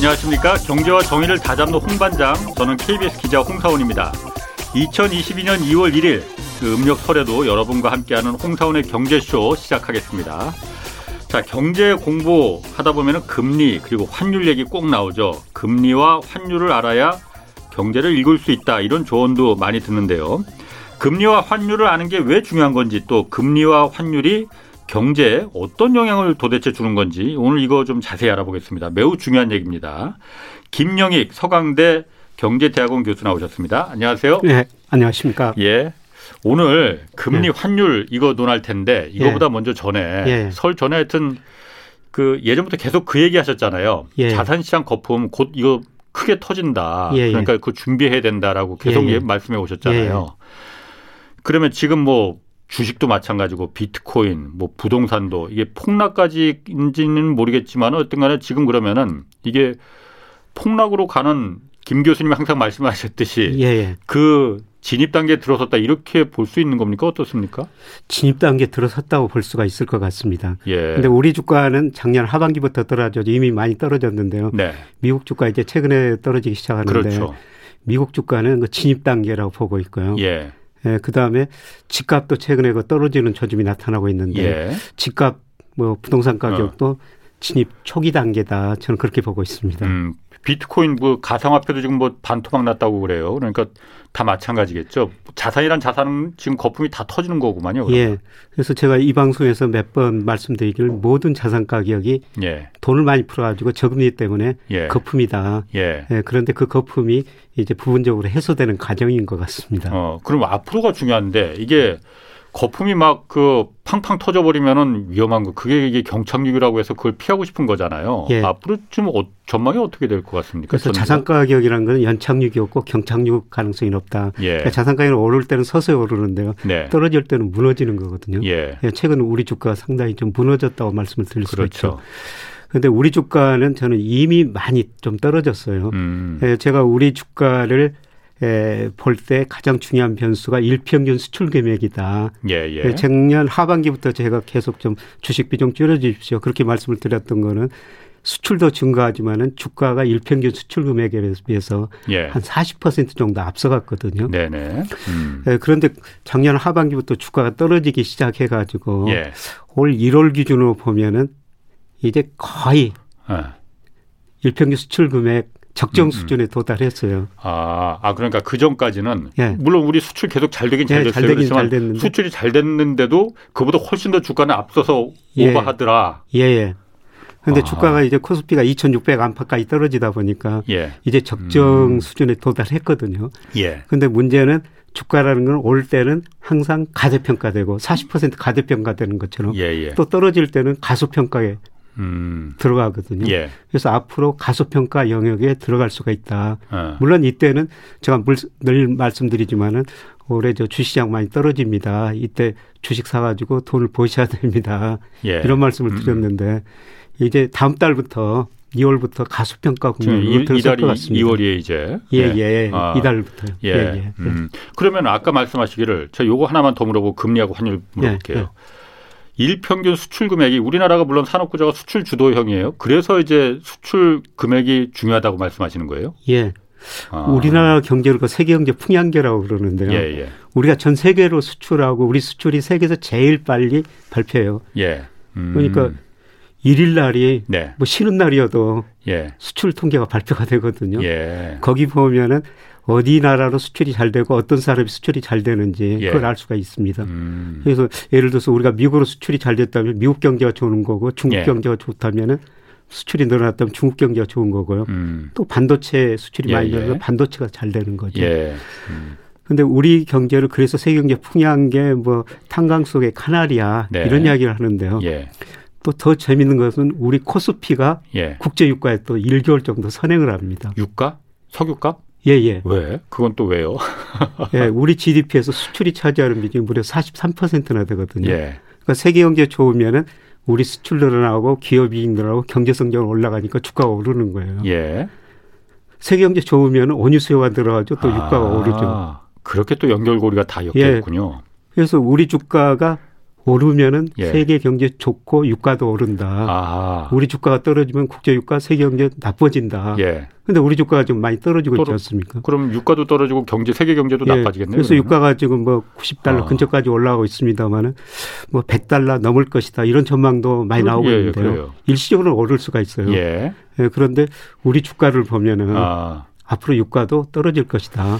네, 안녕하십니까. 경제와 정의를 다잡는 홍반장, 저는 KBS 기자 홍사원입니다. 2022년 2월 1일 그 음력 설에도 여러분과 함께하는 홍사원의 경제쇼 시작하겠습니다. 자, 경제 공부 하다 보면 금리 그리고 환율 얘기 꼭 나오죠. 금리와 환율을 알아야 경제를 읽을 수 있다 이런 조언도 많이 듣는데요. 금리와 환율을 아는 게 왜 중요한 건지 또 금리와 환율이 경제에 어떤 영향을 도대체 주는 건지 오늘 이거 좀 자세히 알아보겠습니다. 매우 중요한 얘기입니다. 김영익 서강대 경제대학원 교수 나오셨습니다. 안녕하세요. 네, 안녕하십니까. 예. 오늘 금리 예. 환율 이거 논할 텐데 이거보다 예. 먼저 전에 예. 설 전에 하여튼 그 예전부터 계속 그 얘기 하셨잖아요. 예. 자산시장 거품 곧 이거 크게 터진다. 예, 예. 그러니까 그 준비해야 된다라고 계속 말씀해 오셨잖아요. 그러면 지금 뭐 주식도 마찬가지고 비트코인, 뭐 부동산도 이게 폭락까지인지는 모르겠지만 어떤 간에 지금 그러면은 이게 폭락으로 가는 김 교수님이 항상 말씀하셨듯이 예, 예. 그 진입 단계에 들어섰다 이렇게 볼 수 있는 겁니까 어떻습니까? 진입 단계에 들어섰다고 볼 수가 있을 것 같습니다. 예. 근데 우리 주가는 작년 하반기부터 떨어져 이미 많이 떨어졌는데요. 네. 미국 주가 이제 최근에 떨어지기 시작하는데 그렇죠. 미국 주가는 그 진입 단계라고 보고 있고요. 예. 예, 그 다음에 집값도 최근에 그 떨어지는 조짐이 나타나고 있는데 예. 집값 뭐 부동산 가격도 어. 진입 초기 단계다. 저는 그렇게 보고 있습니다. 음, 비트코인 뭐 가상화폐도 지금 뭐 반토막 났다고 그래요. 그러니까 다 마찬가지겠죠. 자산이란 자산은 지금 거품이 다 터지는 거구만요. 그러면. 예. 그래서 제가 이 방송에서 몇 번 말씀드리기를 모든 자산 가격이 예. 돈을 많이 풀어가지고 저금리 때문에 예. 거품이다. 예. 예. 그런데 그 거품이 이제 부분적으로 해소되는 과정인 것 같습니다. 어, 그럼 앞으로가 중요한데 이게 거품이 막 그 팡팡 터져버리면은 위험한 거. 그게 이게 경착륙이라고 해서 그걸 피하고 싶은 거잖아요. 예. 앞으로 좀 어, 전망이 어떻게 될 것 같습니까? 그래서 자산 가격이라는 건 연착륙이 없고 경착륙 가능성이 높다. 예. 그러니까 자산 가격이 오를 때는 서서히 오르는데요. 네. 떨어질 때는 무너지는 거거든요. 예. 예. 최근 우리 주가 상당히 좀 무너졌다고 말씀을 드릴 그렇죠. 수 있죠. 그런데 우리 주가는 저는 이미 많이 좀 떨어졌어요. 음. 예, 제가 우리 주가를 볼 때 가장 중요한 변수가 일평균 수출 금액이다. 예, 예. 작년 하반기부터 제가 계속 좀 주식 비중 줄여주십시오. 그렇게 말씀을 드렸던 거는 수출도 증가하지만은 주가가 일평균 수출 금액에 비해서 예. 한40% 정도 앞서갔거든요. 네네. 음. 예, 그런데 작년 하반기부터 주가가 떨어지기 시작해가지고 예. 올 1월 기준으로 보면은 이제 거의 예. 일평균 수출 금액 적정 음, 음. 수준에 도달했어요. 아, 아 그러니까 그 전까지는 예. 물론 우리 수출 계속 잘 되긴 잘 예, 됐어요. 잘 되긴 잘 됐는데 수출이 잘 됐는데도 그보다 훨씬 더 주가는 앞서서 예. 오버하더라. 예, 예. 근데 아. 주가가 이제 코스피가 2,600 안팎까지 떨어지다 보니까 예. 이제 적정 음. 수준에 도달했거든요. 예. 근데 문제는 주가라는 건 올 때는 항상 가대평가되고 40% 가대평가되는 것처럼 예, 예. 또 떨어질 때는 가소평가에 음. 들어가거든요. 예. 그래서 앞으로 가소평가 영역에 들어갈 수가 있다. 어. 물론 이때는 제가 늘 말씀드리지만은 올해 저 주시장 많이 떨어집니다. 이때 주식 사가지고 돈을 버셔야 됩니다. 예. 이런 말씀을 음, 음. 드렸는데 이제 다음 달부터 2월부터 가수평가 국면으로 들어설 것 같습니다. 2월이에 이제. 예, 예. 예. 아, 이달부터. 예. 예, 예. 음. 그러면 아까 말씀하시기를 저 요거 하나만 더 물어보고 금리하고 환율 물어볼게요. 일평균 수출 금액이 우리나라가 물론 산업 구조가 수출 주도형이에요. 그래서 이제 수출 금액이 중요하다고 말씀하시는 거예요? 예. 아. 우리나라 경제를 그 세계 경제 풍향계라고 그러는데요. 예, 예. 우리가 전 세계로 수출하고 우리 수출이 세계에서 제일 빨리 발표해요. 예. 음. 그러니까 일일 날이 네. 뭐 쉬는 날이어도 예. 수출 통계가 발표가 되거든요. 예. 거기 보면은 어디 나라로 수출이 잘 되고 어떤 사람이 수출이 잘 되는지 예. 그걸 알 수가 있습니다. 음. 그래서 예를 들어서 우리가 미국으로 수출이 잘 됐다면 미국 경제가 좋은 거고 중국 예. 경제가 좋다면은 수출이 늘어났다면 중국 경제가 좋은 거고요. 음. 또 반도체 수출이 예, 많이 늘어서 예. 반도체가 잘 되는 거죠. 예. 음. 근데 우리 경제를 그래서 세계 경제 풍요한 게 뭐 탄광 속의 카나리아 네. 이런 이야기를 하는데요. 예. 또더 재밌는 것은 우리 코스피가 예. 국제 유가에 또 1개월 정도 선행을 합니다. 유가? 석유값? 예, 예. 왜? 그건 또 왜요? 예, 우리 GDP에서 수출이 차지하는 비중이 무려 43%나 되거든요. 예. 그러니까 세계 경제 좋으면은 우리 수출 늘어나고 기업 이익 늘어나고 경제 성장 올라가니까 주가가 오르는 거예요. 예. 세계 경제 좋으면 원유 수요가 들어가죠. 또 아, 유가가 오르죠. 그렇게 또 연결고리가 다 엮여 있군요. 예. 그래서 우리 주가가 오르면은 예. 세계 경제 좋고 유가도 오른다. 아하. 우리 주가가 떨어지면 국제 유가, 세계 경제 나빠진다. 예. 근데 우리 주가가 좀 많이 떨어지고 떨어, 있지 않습니까? 그럼 유가도 떨어지고 경제 세계 경제도 예. 나빠지겠네요. 그래서 그러면? 유가가 지금 뭐 90달러 아. 근처까지 올라가고 있습니다만은 뭐 100달러 넘을 것이다. 이런 전망도 많이 나오고 예, 있는데요. 일시적으로 오를 수가 있어요. 예. 예. 그런데 우리 주가를 보면은 아. 앞으로 유가도 떨어질 것이다.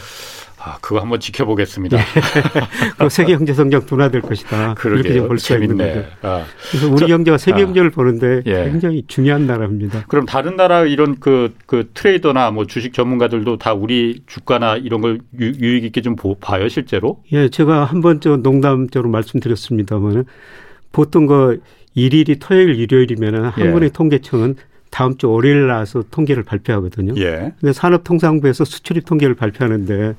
아, 그거 한번 지켜보겠습니다. 네. 세계 경제 성장 둔화될 것이다. 그렇게 볼수 있는 거죠. 아. 그래서 우리 저, 경제가 세계 아. 경제를 아. 보는데 예. 굉장히 중요한 나라입니다. 그럼 다른 나라 이런 그, 그 트레이더나 뭐 주식 전문가들도 다 우리 주가나 이런 걸 유, 유익 있게 좀 봐요, 실제로? 예, 제가 한번 저 농담적으로 말씀드렸습니다만 보통 그 일일이 토요일, 일요일이면 한국의 예. 통계청은 다음 주 월요일 나와서 통계를 발표하거든요. 예. 근데 산업통상부에서 수출입 통계를 발표하는데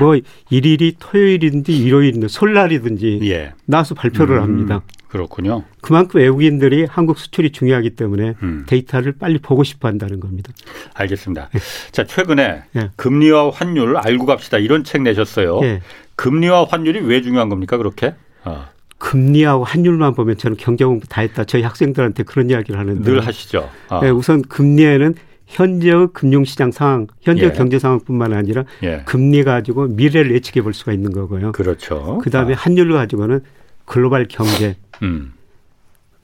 뭐 일일이 토요일인지 일요일인지 설날이든지 예. 나와서 발표를 음, 합니다. 그렇군요. 그만큼 외국인들이 한국 수출이 중요하기 때문에 음. 데이터를 빨리 보고 싶어 한다는 겁니다. 알겠습니다. 예. 자, 최근에 예. 금리와 환율 알고 갑시다 이런 책 내셨어요. 예. 금리와 환율이 왜 중요한 겁니까, 그렇게? 어. 금리하고 환율만 보면 저는 경제 공부 다 했다. 저희 학생들한테 그런 이야기를 하는데 늘 하시죠. 아. 네, 우선 금리에는 현재의 금융시장 상황, 현재 예. 경제 상황뿐만 아니라 예. 금리 가지고 미래를 예측해 볼 수가 있는 거고요. 그렇죠. 그 다음에 아. 환율 가지고는 글로벌 경제, 음.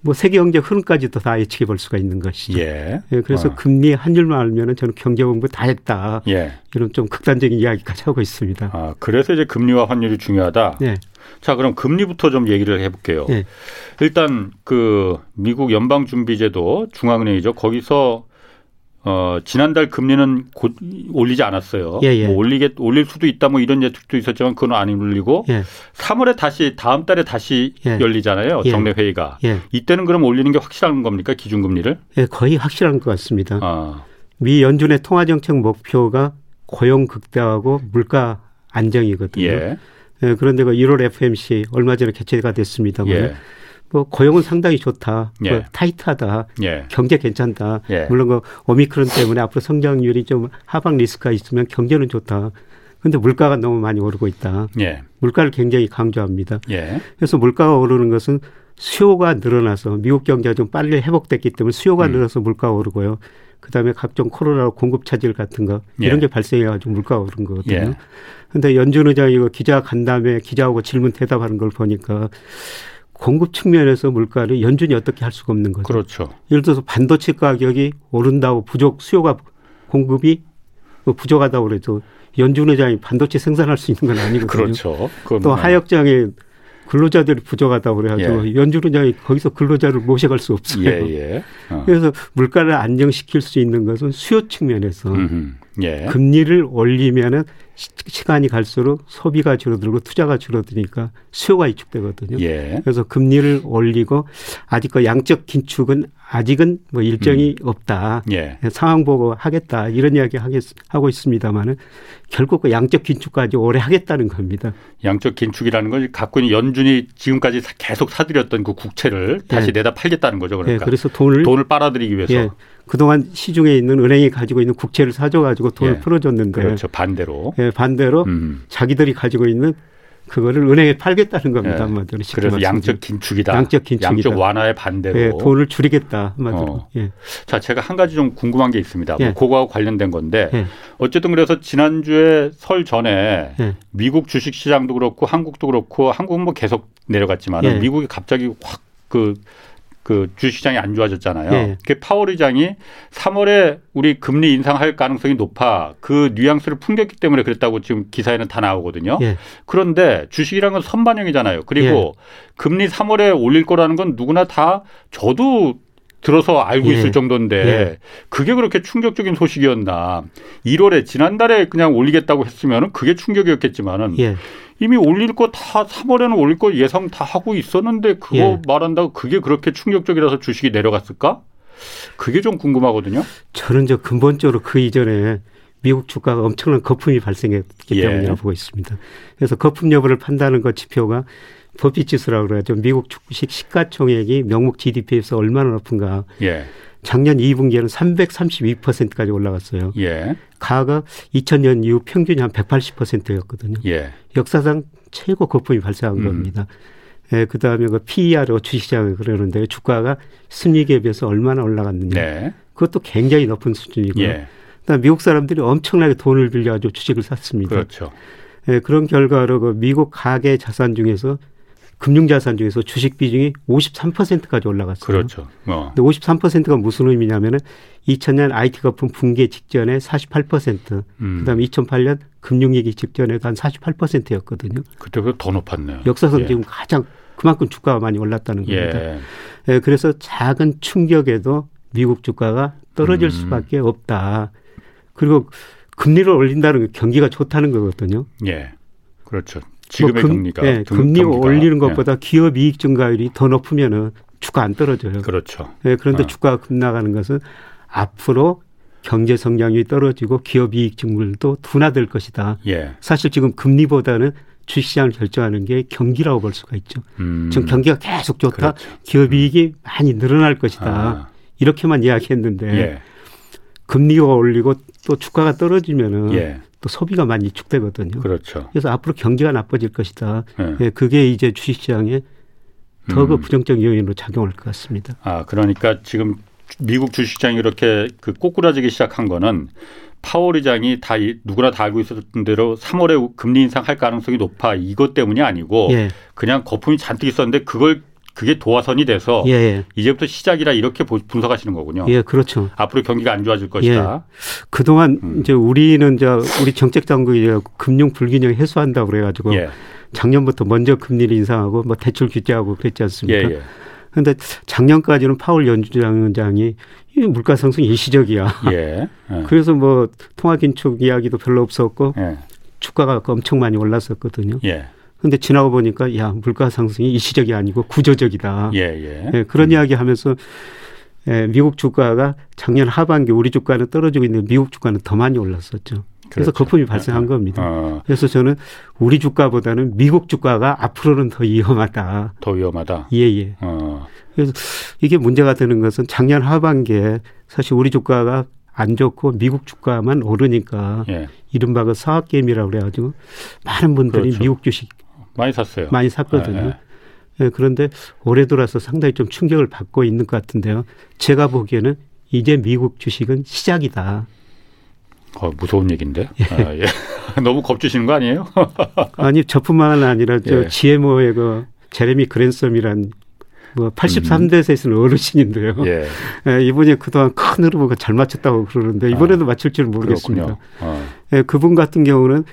뭐 세계 경제 흐름까지도 다 예측해 볼 수가 있는 것이죠. 예. 예 그래서 어. 금리 환율만 알면은 저는 경제 공부 다 했다. 예. 이런 좀 극단적인 이야기까지 하고 있습니다. 아, 그래서 이제 금리와 환율이 중요하다. 예. 자, 그럼 금리부터 좀 얘기를 해볼게요. 예. 일단 그 미국 연방준비제도 중앙은행이죠. 거기서 어, 지난달 금리는 곧 올리지 않았어요. 예, 예. 뭐 올리게 올릴 수도 있다 뭐 이런 예측도 있었지만 그건 안 올리고 예. 3월에 다시 다음 달에 다시 예. 열리잖아요. 예. 정례 회의가. 예. 이때는 그럼 올리는 게 확실한 겁니까 기준 금리를? 예, 거의 확실한 것 같습니다. 아. 미 연준의 통화 정책 목표가 고용 극대화하고 물가 안정이거든요. 예. 예, 그런데 그 1월 FMC 얼마 전에 개최가 됐습니다만 예. 뭐 고용은 상당히 좋다, 예. 뭐 타이트하다, 예. 경제 괜찮다. 예. 물론 그 오미크론 때문에 앞으로 성장률이 좀 하방 리스크가 있으면 경제는 좋다. 근데 물가가 너무 많이 오르고 있다. 예. 물가를 굉장히 강조합니다. 예. 그래서 물가가 오르는 것은 수요가 늘어나서 미국 경제가 좀 빨리 회복됐기 때문에 수요가 음. 늘어서 물가가 오르고요. 그다음에 각종 코로나 공급 차질 같은 거 이런 예. 게 발생해가지고 물가가 오른 거거든요. 그런데 예. 연준 의장 이거 기자 간담회 기자하고 질문 대답하는 걸 보니까 공급 측면에서 물가를 연준이 어떻게 할 수가 없는 거죠. 그렇죠. 예를 들어서 반도체 가격이 오른다고 부족 수요가 공급이 뭐 부족하다고 그래도 연준 의장이 반도체 생산할 수 있는 건 아니거든요. 그렇죠. 또 하역장에 근로자들이 부족하다고 그래가지고 예. 연준은장이 거기서 근로자를 모셔갈 수 없어요. 예, 예. 어. 그래서 물가를 안정시킬 수 있는 것은 수요 측면에서 예. 금리를 올리면은 시간이 갈수록 소비가 줄어들고 투자가 줄어드니까 수요가 위축되거든요. 예. 그래서 금리를 올리고 아직 그 양적 긴축은 아직은 뭐 일정이 음. 없다. 예. 상황 보고 하겠다. 이런 이야기 하겠, 하고 있습니다만은 결국 그 양적 긴축까지 오래 하겠다는 겁니다. 양적 긴축이라는 걸 갖고 있는 연준이 지금까지 계속 사들였던 그 국채를 다시 예. 내다 팔겠다는 거죠. 그러니까. 예. 그래서 돈을 돈을 빨아들이기 위해서. 예. 그동안 시중에 있는 은행이 가지고 있는 국채를 사줘 가지고 돈을 예. 풀어줬는데. 그렇죠. 반대로. 예, 반대로 음. 자기들이 가지고 있는 그거를 은행에 팔겠다는 겁니다. 네. 한마디로. 그래서 양적 긴축이다. 양적 긴축이다. 양적 완화의 반대로. 예, 돈을 줄이겠다. 한마디로. 어. 예. 자, 제가 한 가지 좀 궁금한 게 있습니다. 뭐 예. 뭐 그거하고 관련된 건데 예. 어쨌든 그래서 지난주에 설 전에 예. 미국 주식 시장도 그렇고 한국도 그렇고 한국은 뭐 계속 내려갔지만 은 예. 미국이 갑자기 확그 그 주식시장이 안 좋아졌잖아요. 네. 그 파월 의장이 3월에 우리 금리 인상할 가능성이 높아 그 뉘앙스를 풍겼기 때문에 그랬다고 지금 기사에는 다 나오거든요. 네. 그런데 주식이란 건 선반영이잖아요. 그리고 네. 금리 3월에 올릴 거라는 건 누구나 다 저도 들어서 알고 있을 정도인데 그게 그렇게 충격적인 소식이었나. 1월에 지난달에 그냥 올리겠다고 했으면 은 그게 충격이었겠지만은 이미 올릴 거 다 3월에는 올릴 거 예상 다 하고 있었는데 그거 예. 말한다고 그게 그렇게 충격적이라서 주식이 내려갔을까? 그게 좀 궁금하거든요. 저는 저 근본적으로 그 이전에 미국 주가가 엄청난 거품이 발생했기 예. 때문이라고 보고 있습니다. 그래서 거품 여부를 판단하는 것 지표가 버핏 지수라고 그래야죠. 미국 주식 시가총액이 명목 GDP에서 얼마나 높은가. 예. 작년 2분기에는 332%까지 올라갔어요. 예. 가가 2000년 이후 평균이 한 180%였거든요. 예. 역사상 최고 거품이 발생한 음. 겁니다. 예, 그 다음에 그 PER 주식시장을 그러는데 주가가 순이익에 비해서 얼마나 올라갔느냐. 네. 그것도 굉장히 높은 수준이고요. 예. 그다음 미국 사람들이 엄청나게 돈을 빌려가지고 주식을 샀습니다. 그렇죠. 예, 그런 결과로 그 미국 가계 자산 중에서 금융자산 중에서 주식 비중이 53%까지 올라갔어요. 그렇죠. 어. 근데 53%가 무슨 의미냐면은 2000년 IT 거품 붕괴 직전에 48%, 음. 그다음에 2008년 금융위기 직전에도 한 48%였거든요. 그때보다 더 높았네요. 역사상 예. 지금 가장 그만큼 주가가 많이 올랐다는 겁니다. 예. 예, 그래서 작은 충격에도 미국 주가가 떨어질 음. 수밖에 없다. 그리고 금리를 올린다는 게 경기가 좋다는 거거든요. 예. 그렇죠. 지금의 뭐 금, 금리가 예, 금리 올리는 것보다 예. 기업 이익 증가율이 더 높으면은 주가 안 떨어져요. 그렇죠. 예, 그런데 어. 주가가 급나가는 것은 앞으로 경제 성장률이 떨어지고 기업 이익 증물도 둔화될 것이다. 예. 사실 지금 금리보다는 주식시장을 결정하는 게 경기라고 볼 수가 있죠. 음. 지금 경기가 계속 좋다. 그렇죠. 기업 음. 이익이 많이 늘어날 것이다. 아. 이렇게만 이야기했는데 예. 금리가 올리고 또 주가가 떨어지면은 예. 또 소비가 많이 축되거든요. 그렇죠. 그래서 앞으로 경기가 나빠질 것이다. 예. 예 그게 이제 주식시장에 더그 음. 부정적 요인으로 작용할 것 같습니다. 아 그러니까 지금 미국 주식시장이 이렇게 그 꼬꾸라지기 시작한 거는 파월 의장이 다 누구나 다 알고 있었던 대로 3월에 금리 인상할 가능성이 높아 이것 때문이 아니고 예. 그냥 거품이 잔뜩 있었는데 그걸 그게 도화선이 돼서 예, 예. 이제부터 시작이라 이렇게 분석하시는 거군요. 예, 그렇죠. 앞으로 경기가 안 좋아질 것이다. 예. 그동안 음. 이제 우리는 저 우리 정책 당국이 금융 불균형 해소한다고 그래 가지고 예. 작년부터 먼저 금리를 인상하고 뭐 대출 규제하고 그랬지 않습니까? 예, 예. 그런데 작년까지는 파월 연주장이 물가 상승 일시적이야. 예. 예. 그래서 뭐 통화 긴축 이야기도 별로 없었고 예. 주가가 엄청 많이 올랐었거든요. 예. 근데 지나고 보니까 야 물가 상승이 일시적이 아니고 구조적이다. 예, 예. 예 그런 음. 이야기 하면서 예, 미국 주가가 작년 하반기 우리 주가는 떨어지고 있는데 미국 주가는 더 많이 올랐었죠. 그래서 그렇죠. 거품이 발생한 어. 겁니다. 어. 그래서 저는 우리 주가보다는 미국 주가가 앞으로는 더 위험하다. 더 위험하다. 예, 예. 어. 그래서 이게 문제가 되는 것은 작년 하반기에 사실 우리 주가가 안 좋고 미국 주가만 오르니까 예. 이른바 그 사학 게임이라고 그래가지고 많은 분들이 그렇죠. 미국 주식 많이 샀어요. 많이 샀거든요. 네, 네. 그런데 올해 들어서 상당히 좀 충격을 받고 있는 것 같은데요. 제가 보기에는 이제 미국 주식은 시작이다. 어, 무서운 얘기인데. 예. 아, 예. 너무 겁주시는 거 아니에요? 아니, 저뿐만 아니라 저 예. GMO의 그 제레미 그랜섬이란 뭐 83대에서는 음. 어르신인데요. 예. 예, 이분이 그동안 큰 흐름을 잘 맞췄다고 그러는데 이번에도 아, 맞출 줄 모르겠습니다. 아. 예, 그분 같은 경우는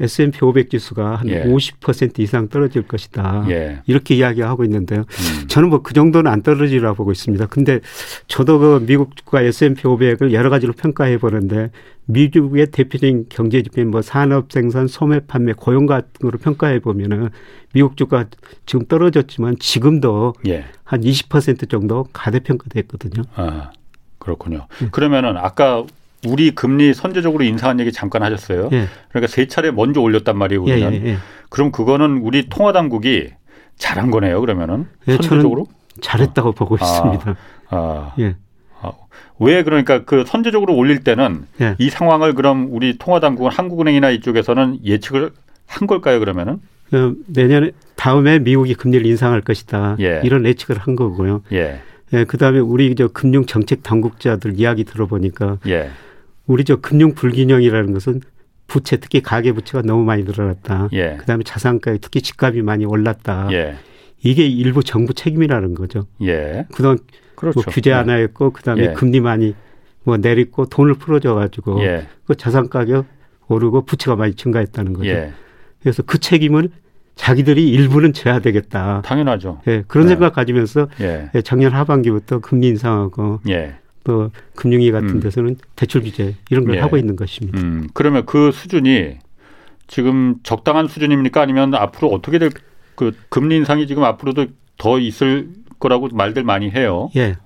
S&P 500 지수가 한 예. 50% 이상 떨어질 것이다. 예. 이렇게 이야기하고 있는데요. 음. 저는 뭐 그 정도는 안 떨어지라고 보고 있습니다. 근데 저도 그 미국과 S&P 500을 여러 가지로 평가해 보는데 미국의 대표적인 경제 지표인 뭐 산업 생산, 소매 판매, 고용 같은 거로 평가해 보면은 미국 주가 지금 떨어졌지만 지금도 예. 한20% 정도 가대평가됐거든요. 아, 그렇군요. 음. 그러면은 아까 우리 금리 선제적으로 인상한 얘기 잠깐 하셨어요. 예. 그러니까 세 차례 먼저 올렸단 말이에요. 우리는. 예, 예, 예. 그럼 그거는 우리 통화 당국이 잘한 거네요. 그러면은 예, 선제적으로 잘했다고 어. 보고 아, 있습니다. 아, 예. 아, 왜 그러니까 그 선제적으로 올릴 때는 예. 이 상황을 그럼 우리 통화 당국은 한국은행이나 이쪽에서는 예측을 한 걸까요? 그러면은 그 내년에 다음에 미국이 금리를 인상할 것이다. 이런 예측을 한 거고요. 예. 예, 그다음에 우리 저 금융 정책 당국자들 이야기 들어보니까 예. 우리 저 금융 불균형이라는 것은 부채 특히 가계 부채가 너무 많이 늘어났다. 예. 그다음에 자산가에 특히 집값이 많이 올랐다. 예. 이게 일부 정부 책임이라는 거죠. 예. 그동안 그렇죠. 뭐 규제 안 예. 했고 그다음에 예. 금리 많이 뭐 내리고 돈을 풀어줘 가지고 예. 그 자산 가격 오르고 부채가 많이 증가했다는 거죠. 예. 그래서 그 책임을 자기들이 일부는 져야 되겠다. 당연하죠. 예, 그런 네. 생각 가지면서 예. 작년 하반기부터 금리 인상하고 예. 또 금융위 같은 음. 데서는 대출 규제 이런 걸 예. 하고 있는 것입니다. 음. 그러면 그 수준이 지금 적당한 수준입니까? 아니면 앞으로 어떻게 될 그 금리 인상이 지금 앞으로도 더 있을 거라고 말들 많이 해요. 예.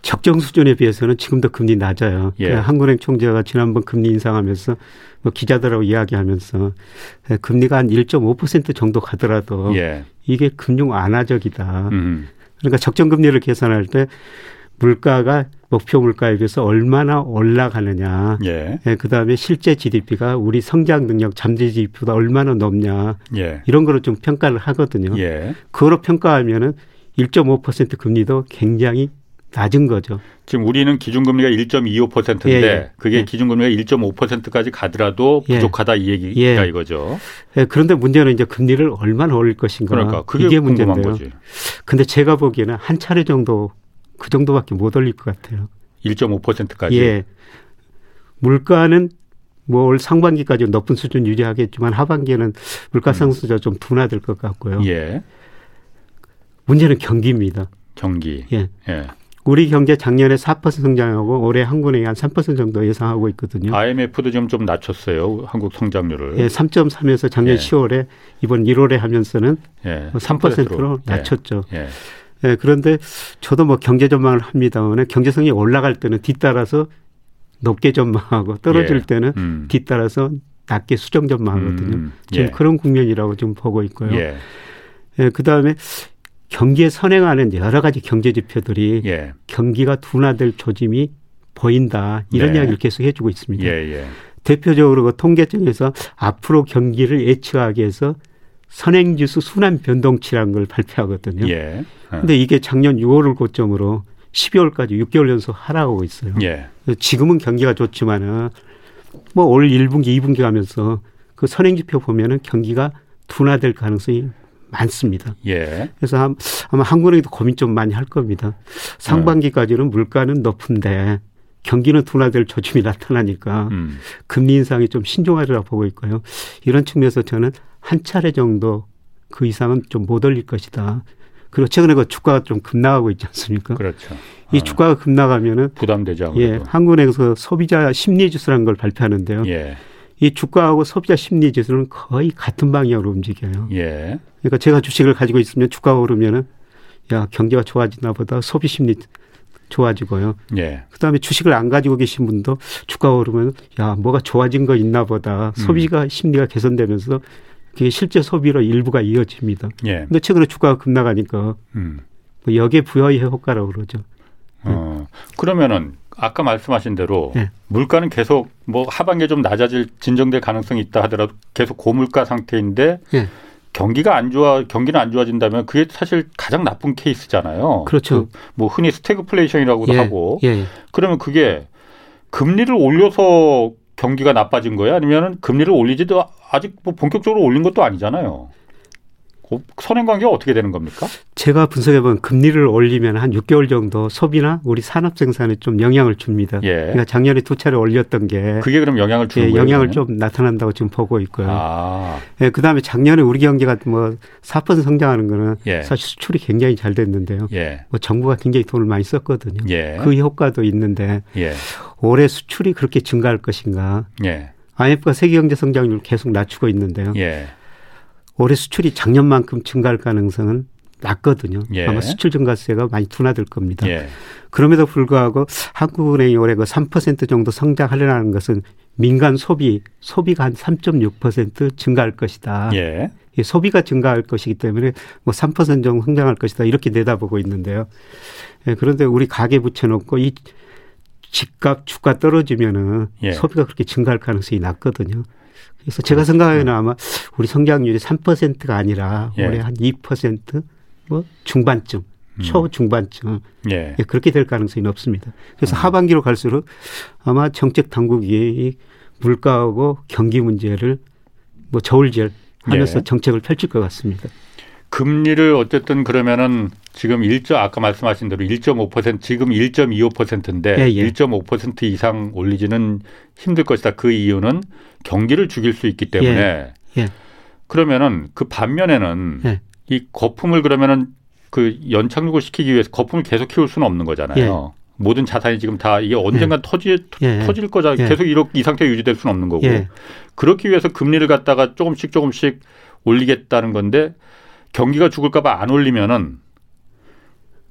적정 수준에 비해서는 지금도 금리 낮아요. 예. 그러니까 한국은행 총재가 지난번 금리 인상하면서 뭐 기자들하고 이야기하면서 금리가 한 1.5% 정도 가더라도 예. 이게 금융 완화적이다. 음. 그러니까 적정 금리를 계산할 때 물가가 목표 물가에 비해서 얼마나 올라가느냐. 예. 예 그다음에 실제 GDP가 우리 성장 능력 잠재 GDP보다 얼마나 높냐. 예. 이런 거를 좀 평가를 하거든요. 예. 그거로 평가하면은 1.5% 금리도 굉장히 낮은 거죠. 지금 우리는 기준금리가 1.25%인데 예, 예. 그게 예. 기준금리가 1.5%까지 가더라도 예. 부족하다 이 얘기가 예. 이거죠. 예, 그런데 문제는 이제 금리를 얼마나 올릴 것인가. 그러니까 그게 이게 문제인데요. 거지. 근데 제가 보기에는 한 차례 정도 그 정도밖에 못 올릴 것 같아요. 1.5%까지. 예. 물가는 뭐올 상반기까지 높은 수준 유지하겠지만 하반기에는 물가 음. 상승세가 음. 좀 둔화될 것 같고요. 예. 문제는 경기입니다. 경기. 예. 예. 우리 경제 작년에 4% 성장하고 올해 한국은행이 한 3% 정도 예상하고 있거든요. IMF도 지금 좀 낮췄어요. 한국 성장률을. 예, 3.3에서 작년 예. 10월에 이번 1월에 하면서는 예. 3%로 뭐 예. 낮췄죠. 예. 예. 그런데 저도 뭐 경제 전망을 합니다만 경제성이 올라갈 때는 뒤따라서 높게 전망하고 떨어질 예. 때는 음. 뒤따라서 낮게 수정 전망하거든요. 음. 지금 예. 그런 국면이라고 좀 보고 있고요. 예. 예, 그다음에 경기에 선행하는 여러 가지 경제 지표들이 예. 경기가 둔화될 조짐이 보인다 이런 네. 이야기를 계속 해주고 있습니다. 예, 예. 대표적으로 그 통계청에서 앞으로 경기를 예측하기 위해서 선행지수 순환 변동치라는 걸 발표하거든요. 예. 어. 근데 이게 작년 6월을 고점으로 12월까지 6개월 연속 하락하고 있어요. 예. 지금은 경기가 좋지만은 뭐 올 1분기, 2분기 가면서 그 선행지표 보면은 경기가 둔화될 가능성이 많습니다. 예. 그래서 아마 한국은행도 고민 좀 많이 할 겁니다. 상반기까지는 물가는 높은데 경기는 둔화될 조짐이 나타나니까 음. 금리 인상이 좀 신중하리라 보고 있고요. 이런 측면에서 저는 한 차례 정도 그 이상은 좀 못 올릴 것이다. 그리고 최근에 그 주가가 좀 급락하고 있지 않습니까? 그렇죠. 이 아. 주가가 급락하면은 부담되죠. 예, 한국은행에서 소비자 심리 지수라는 걸 발표하는데요. 예. 이 주가하고 소비자 심리 지수는 거의 같은 방향으로 움직여요. 예. 그러니까 제가 주식을 가지고 있으면 주가가 오르면은 야 경제가 좋아지나 보다 소비 심리 좋아지고요. 예. 그다음에 주식을 안 가지고 계신 분도 주가가 오르면 야 뭐가 좋아진 거 있나 보다 소비가 음. 심리가 개선되면서 그게 실제 소비로 일부가 이어집니다. 예. 근데 최근에 주가가 급나가니까 음. 뭐 역의 부여의 효과라고 그러죠. 어, 그러면은 아까 말씀하신 대로 네. 물가는 계속 뭐 하반기에 좀 낮아질 진정될 가능성이 있다 하더라도 계속 고물가 상태인데 네. 경기가 안 좋아 경기는 안 좋아진다면 그게 사실 가장 나쁜 케이스잖아요. 그렇죠. 그 뭐 흔히 스태그플레이션이라고도 예. 하고 예. 그러면 그게 금리를 올려서 경기가 나빠진 거예요? 아니면 금리를 올리지도 아직 뭐 본격적으로 올린 것도 아니잖아요. 선행 관계가 어떻게 되는 겁니까? 제가 분석해본 금리를 올리면 한 6개월 정도 소비나 우리 산업 생산에 좀 영향을 줍니다. 예. 그러니까 작년에 두 차례 올렸던 게 그게 그럼 영향을 주는 예, 거예요? 영향을 그러면? 좀 나타난다고 지금 보고 있고요. 아. 예, 그다음에 작년에 우리 경제가 뭐 4% 성장하는 거는 예. 사실 수출이 굉장히 잘 됐는데요. 예. 뭐 정부가 굉장히 돈을 많이 썼거든요. 예. 그 효과도 있는데 예. 올해 수출이 그렇게 증가할 것인가? IMF가 세계 경제 성장률 계속 낮추고 있는데요. 올해 수출이 작년만큼 증가할 가능성은 낮거든요. 예. 아마 수출 증가세가 많이 둔화될 겁니다. 예. 그럼에도 불구하고 한국은행이 올해 그 3% 정도 성장하려는 것은 민간 소비, 소비가 한 3.6% 증가할 것이다. 예. 소비가 증가할 것이기 때문에 뭐 3% 정도 성장할 것이다. 이렇게 내다보고 있는데요. 예, 그런데 우리 가계 붙여놓고 이 집값 주가 떨어지면은 예. 소비가 그렇게 증가할 가능성이 낮거든요. 그래서 제가 생각하기에는 아마 우리 성장률이 3%가 아니라 예. 올해 한 2%뭐 중반쯤 음. 초중반쯤 예. 예. 그렇게 될 가능성이 높습니다. 그래서 음. 하반기로 갈수록 아마 정책 당국이 물가하고 경기 문제를 뭐 저울질 하면서 예. 정책을 펼칠 것 같습니다. 금리를 어쨌든 그러면은 지금 1점 아까 말씀하신 대로 1.5% 지금 1.25%인데 예, 예. 1.5% 이상 올리지는 힘들 것이다. 그 이유는 경기를 죽일 수 있기 때문에 예, 예. 그러면은 그 반면에는 예. 이 거품을 그러면은 그 연착륙을 시키기 위해서 거품을 계속 키울 수는 없는 거잖아요. 예. 모든 자산이 지금 다 이게 언젠간 터질 터질 거자 계속 이렇게 이 상태 유지될 수는 없는 거고 그렇기 위해서 금리를 갖다가 조금씩 조금씩 올리겠다는 건데 경기가 죽을까봐 안 올리면은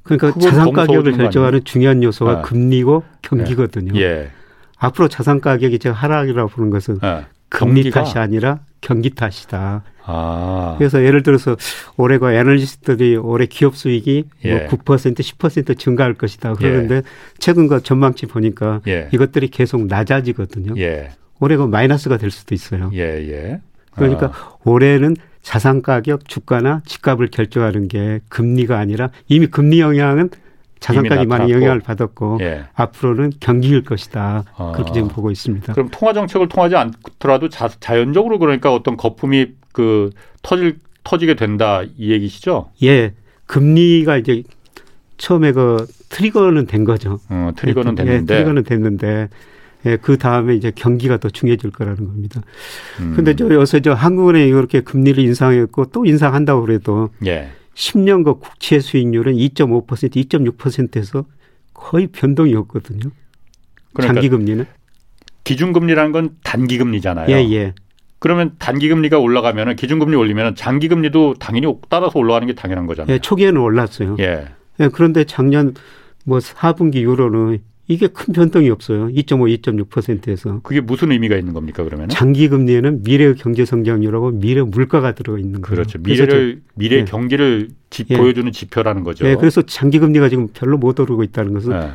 그러니까 자산 가격을 결정하는 중요한 요소가 아. 금리고 경기거든요. 예. 앞으로 자산 가격이 제가 하락이라고 보는 것은 아. 금리 탓이 아니라 경기 탓이다. 아. 그래서 예를 들어서 올해가 애널리스트들이 올해 기업 수익이 뭐 예. 뭐9% 10% 증가할 것이다. 그러는데 예. 최근 과 전망치 보니까 예. 이것들이 계속 낮아지거든요. 예. 올해가 마이너스가 될 수도 있어요. 예, 예. 그러니까 아. 올해는 자산 가격, 주가나 집값을 결정하는 게 금리가 아니라 이미 금리 영향은 자산까지 많이 영향을 받았고 예. 앞으로는 경기일 것이다. 아. 그렇게 지금 보고 있습니다. 그럼 통화 정책을 통하지 않더라도 자, 자연적으로 그러니까 어떤 거품이 그 터질 터지게 된다 이 얘기시죠? 예. 금리가 이제 처음에 그 트리거는 된 거죠. 어, 트리거는 예, 됐는데 예, 트리거는 됐는데 예, 그 다음에 이제 경기가 더 중요해질 거라는 겁니다. 음. 근데 저 요새 저 한국은행이 이렇게 금리를 인상했고 또 인상한다고 그래도 예. 10년거 국채 수익률은 2.5% 2.6%에서 거의 변동이 없거든요. 그러니까 장기 금리는 기준 금리라는 건 단기 금리잖아요. 예, 예. 그러면 단기 금리가 올라가면 기준 금리 올리면 장기 금리도 당연히 따라서 올라가는 게 당연한 거잖아요. 예, 초기에는 올랐어요. 예. 예 그런데 작년 뭐 4분기 이후로는 이게 큰 변동이 없어요. 2.5, 2.6%에서. 그게 무슨 의미가 있는 겁니까, 그러면? 장기 금리에는 미래 경제 성장률하고 미래 물가가 들어 있는 거예요. 그렇죠. 미래를 미래 예. 경기를 지, 예. 보여주는 지표라는 거죠. 예, 그래서 장기 금리가 지금 별로 못 오르고 있다는 것은 예.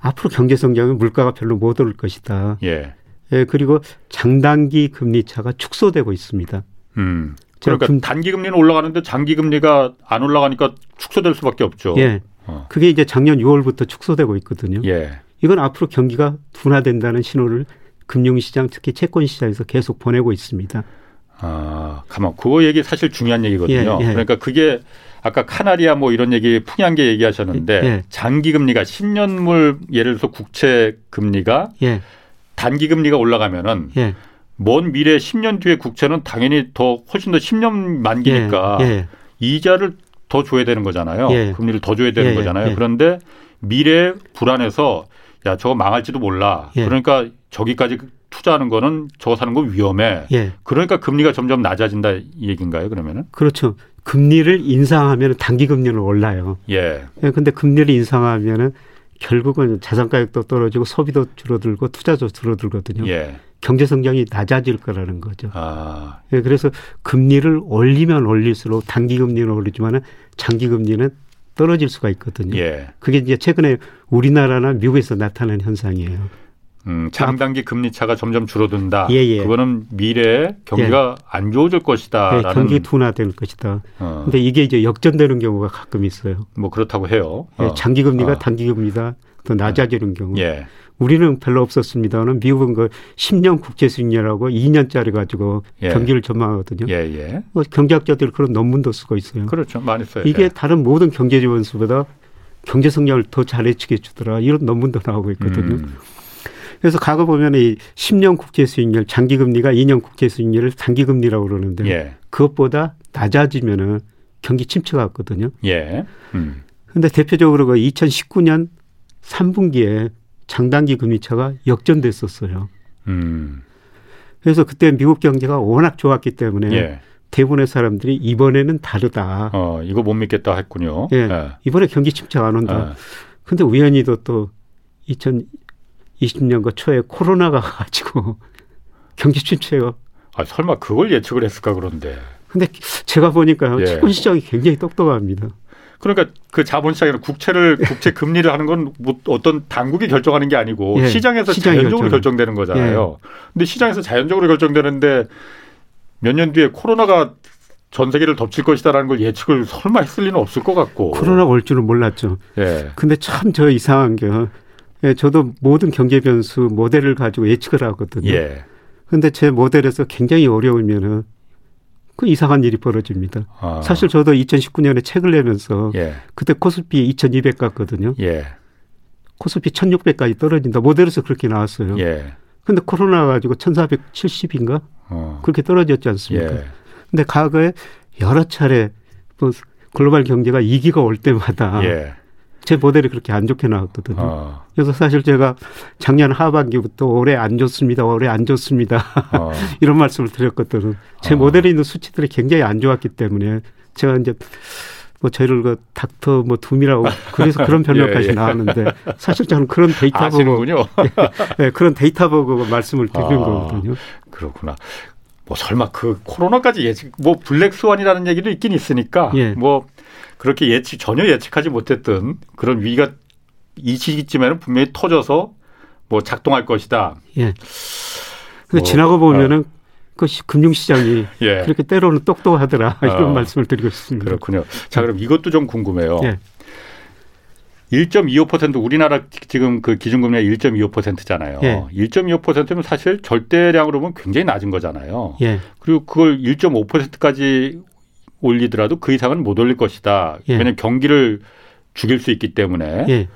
앞으로 경제 성장은 물가가 별로 못 오를 것이다. 예. 예, 그리고 장단기 금리 차가 축소되고 있습니다. 음. 그러니까 금, 단기 금리는 올라가는데 장기 금리가 안 올라가니까 축소될 수밖에 없죠. 예. 어. 그게 이제 작년 6월부터 축소되고 있거든요. 예. 이건 앞으로 경기가 둔화된다는 신호를 금융시장 특히 채권 시장에서 계속 보내고 있습니다. 아, 가만 그거 얘기 사실 중요한 얘기거든요. 예, 예. 그러니까 그게 아까 카나리아 뭐 이런 얘기 풍향계 얘기하셨는데 예. 장기 금리가 10년물 예를 들어서 국채 금리가 예. 단기 금리가 올라가면은 예. 먼 미래 10년 뒤에 국채는 당연히 더 훨씬 더 10년 만기니까 예, 이자를 더 줘야 되는 거잖아요. 예. 금리를 더 줘야 되는 예. 거잖아요. 예. 그런데 미래 불안해서 야 저거 망할지도 몰라. 예. 그러니까 저기까지 투자하는 거는 저거 사는 거 위험해. 예. 그러니까 금리가 점점 낮아진다 이 얘기인가요? 그러면은? 그렇죠. 금리를 인상하면 단기 금리는 올라요. 예. 예. 근데 금리를 인상하면은 결국은 자산 가격도 떨어지고 소비도 줄어들고 투자도 줄어들거든요. 예. 경제 성장이 낮아질 거라는 거죠. 아. 예, 그래서 금리를 올리면 올릴수록 단기 금리는 오르지만은 장기 금리는 떨어질 수가 있거든요. 예. 그게 이제 최근에 우리나라나 미국에서 나타난 현상이에요. 음, 장단기 금리 차가 점점 줄어든다. 예, 예. 그거는 미래에 경기가 예. 안 좋아질 것이다. 예, 경기 둔화될 것이다. 어. 근데 이게 이제 역전되는 경우가 가끔 있어요. 뭐 그렇다고 해요. 예, 어. 장기 금리가 어. 단기 금리다 더 낮아지는 경우. 예. 우리는 별로 없었습니다는 미국은 그 10년 국제 수익률하고 2년짜리 가지고 예. 경기를 전망하거든요. 예, 예. 뭐 경제학자들 그런 논문도 쓰고 있어요. 그렇죠. 많이 써요. 이게 예. 다른 모든 경제 지원수보다 경제 성장을 더 잘해치게 주더라. 이런 논문도 나오고 있거든요. 음. 그래서 과거 보면 이 10년 국제 수익률, 장기 금리가 2년 국제 수익률을 단기 금리라고 그러는데 예. 그것보다 낮아지면은 경기 침체가 왔거든요. 예. 음. 근데 대표적으로 그 2019년 3분기에 장단기 금리차가 역전됐었어요. 음. 그래서 그때 미국 경제가 워낙 좋았기 때문에 예. 대부분의 사람들이 이번에는 다르다. 어, 이거 못 믿겠다 했군요. 예. 예. 이번에 경기 침체가 안 온다. 예. 근데 우연히도 또 2020년 그 초에 코로나가 가지고 경기 침체가 아, 설마 그걸 예측을 했을까 그런데. 근데 제가 보니까 예. 채권 시장이 굉장히 똑똑합니다. 그러니까 그 자본시장에는 국채를 국채 금리를 하는 건 뭐 어떤 당국이 결정하는 게 아니고 예, 시장에서 자연적으로 결정. 되는 거잖아요. 예. 근데 시장에서 자연적으로 결정되는데 몇 년 뒤에 코로나가 전 세계를 덮칠 것이다라는 걸 예측을 설마 했을 리는 없을 것 같고. 코로나 올 줄은 몰랐죠. 예. 근데 참 저 이상한 게 예, 저도 모든 경제 변수 모델을 가지고 예측을 하거든요. 예. 근데 제 모델에서 굉장히 어려우면은 그 이상한 일이 벌어집니다. 아. 사실 저도 2019년에 책을 내면서 예. 그때 코스피 2200 갔거든요. 예. 코스피 1600까지 떨어진다. 모델에서 그렇게 나왔어요. 예. 근데 코로나 가지고 1470인가? 어. 그렇게 떨어졌지 않습니까? 예. 근데 과거에 여러 차례 뭐 글로벌 경제가 위기가 올 때마다 예. 제 모델이 그렇게 안 좋게 나왔거든요. 어. 그래서 사실 제가 작년 하반기부터 올해 안 좋습니다. 올해 안 좋습니다. 어. 이런 말씀을 드렸거든요. 제 어. 모델에 있는 수치들이 굉장히 안 좋았기 때문에 제가 이제 뭐 저희를 그 닥터 뭐 둠이라고 그래서 그런 별명까지 예, 예. 나왔는데 사실 저는 그런 데이터 아시는군요. 보고 네, 네, 그런 데이터 보고 말씀을 드리는 아, 거거든요. 그렇구나. 뭐 설마 그 코로나까지 예측 뭐 블랙 스완이라는 얘기도 있긴 있으니까 예. 뭐 그렇게 예측 전혀 예측하지 못했던 그런 위기가 이 시기쯤에는 분명히 터져서 뭐 작동할 것이다. 예. 뭐, 지나고 보면은 어. 그 금융시장이 예. 그렇게 때로는 똑똑하더라 이런 어. 말씀을 드리고 싶습니다. 그렇군요. 자 그럼 이것도 좀 궁금해요. 예. 1.25% 우리나라 지금 그 기준금리가 1.25%잖아요. 예. 1.25%면 사실 절대량으로 보면 굉장히 낮은 거잖아요. 예. 그리고 그걸 1.5%까지 올리더라도 그 이상은 못 올릴 것이다. 예. 왜냐하면 경기를 죽일 수 있기 때문에 예.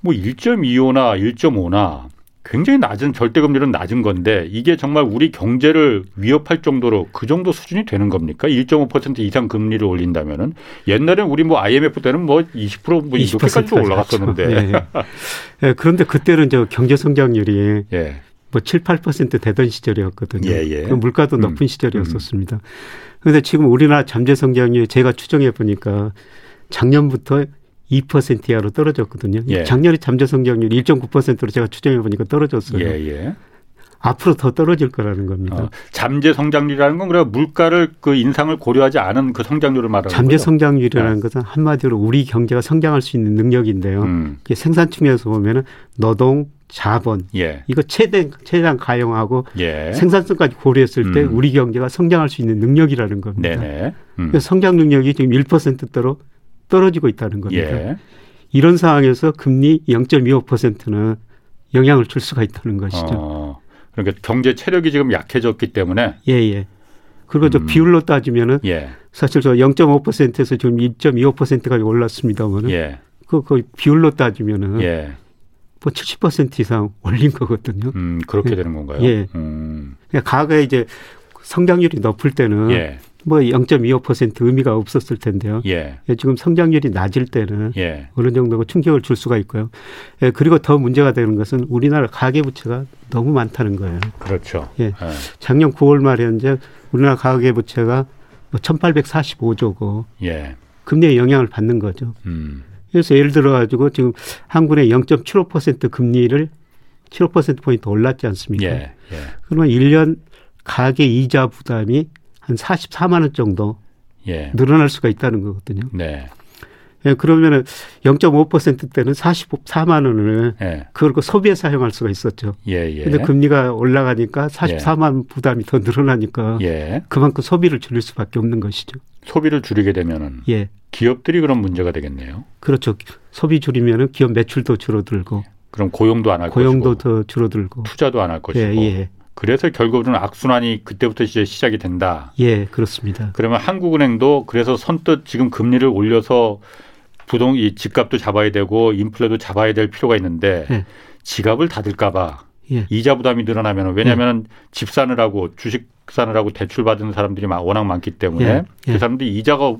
뭐 1.25나 1.5나 굉장히 낮은 절대금리는 낮은 건데 이게 정말 우리 경제를 위협할 정도로 그 정도 수준이 되는 겁니까? 1.5% 이상 금리를 올린다면은 옛날에 우리 뭐 IMF 때는 뭐 20%뭐 이렇게까지 올라갔었는데. 네. 네. 그런데 그때는 저 경제 성장률이 예. 뭐 7, 8% 되던 시절이었거든요. 예, 예. 그 물가도 음. 높은 시절이었었습니다. 그런데 지금 우리나라 잠재 성장률 제가 추정해 보니까 작년부터 2% 이하로 떨어졌거든요. 예. 작년에 잠재 성장률 1.9%로 제가 추정해 보니까 떨어졌어요. 예, 예. 앞으로 더 떨어질 거라는 겁니다. 어, 잠재 성장률이라는 건 그래 물가를 그 인상을 고려하지 않은 그 성장률을 말하는 잠재 거죠? 성장률이라는 네. 것은 한마디로 우리 경제가 성장할 수 있는 능력인데요. 음. 생산 측면에서 보면은 노동, 자본 예. 이거 최대 최대한 가용하고 예. 생산성까지 고려했을 때 음. 우리 경제가 성장할 수 있는 능력이라는 겁니다. 음. 성장 능력이 지금 1%대로 떨어지고 있다는 겁니다. 예. 이런 상황에서 금리 0.25%는 영향을 줄 수가 있다는 것이죠. 어, 그러니까 경제 체력이 지금 약해졌기 때문에 예, 예. 그리고 음. 저 비율로 따지면은 예. 사실 저 0.5%에서 지금 2.25%까지 올랐습니다만은 예. 그, 그 비율로 따지면은 예. 뭐 70% 이상 올린 거거든요. 음, 그렇게 예. 되는 건가요? 예. 음. 그러니까 과거에 이제 성장률이 높을 때는 예. 뭐0.25% 의미가 없었을 텐데요. 예. 예. 지금 성장률이 낮을 때는 예. 어느 정도 충격을 줄 수가 있고요. 예, 그리고 더 문제가 되는 것은 우리나라 가계 부채가 너무 많다는 거예요. 그렇죠. 예. 예. 작년 9월 말에 현재 우리나라 가계 부채가 뭐 1,845조고 예. 금리에 영향을 받는 거죠. 음. 그래서 예를 들어 가지고 지금 한국의 0.75% 금리를 75% 포인트 올랐지 않습니까? 예. 예. 그러면 1년 가계 이자 부담이 한 44만 원 정도 예. 늘어날 수가 있다는 거거든요. 네. 예, 그러면은 0.5% 때는 44만 원을 예. 그걸 그 소비에 사용할 수가 있었죠. 예, 예. 근데 금리가 올라가니까 44만 예. 부담이 더 늘어나니까 예. 그만큼 소비를 줄일 수밖에 없는 것이죠. 소비를 줄이게 되면은 예. 기업들이 그런 문제가 되겠네요. 그렇죠. 소비 줄이면은 기업 매출도 줄어들고 그럼 고용도 안 할 것이고 고용도 더 줄어들고 투자도 안 할 것이고 예, 예. 그래서 결국은 악순환이 그때부터 이제 시작이 된다. 예, 그렇습니다. 그러면 한국은행도 그래서 선뜻 지금 금리를 올려서 부동 이 집값도 잡아야 되고 인플레도 잡아야 될 필요가 있는데 예. 지갑을 닫을까 봐 예. 이자 부담이 늘어나면 왜냐하면 예. 집 사느라고 주식 사느라고 대출 받은 사람들이 워낙 많기 때문에 예. 그 예. 사람들이 이자가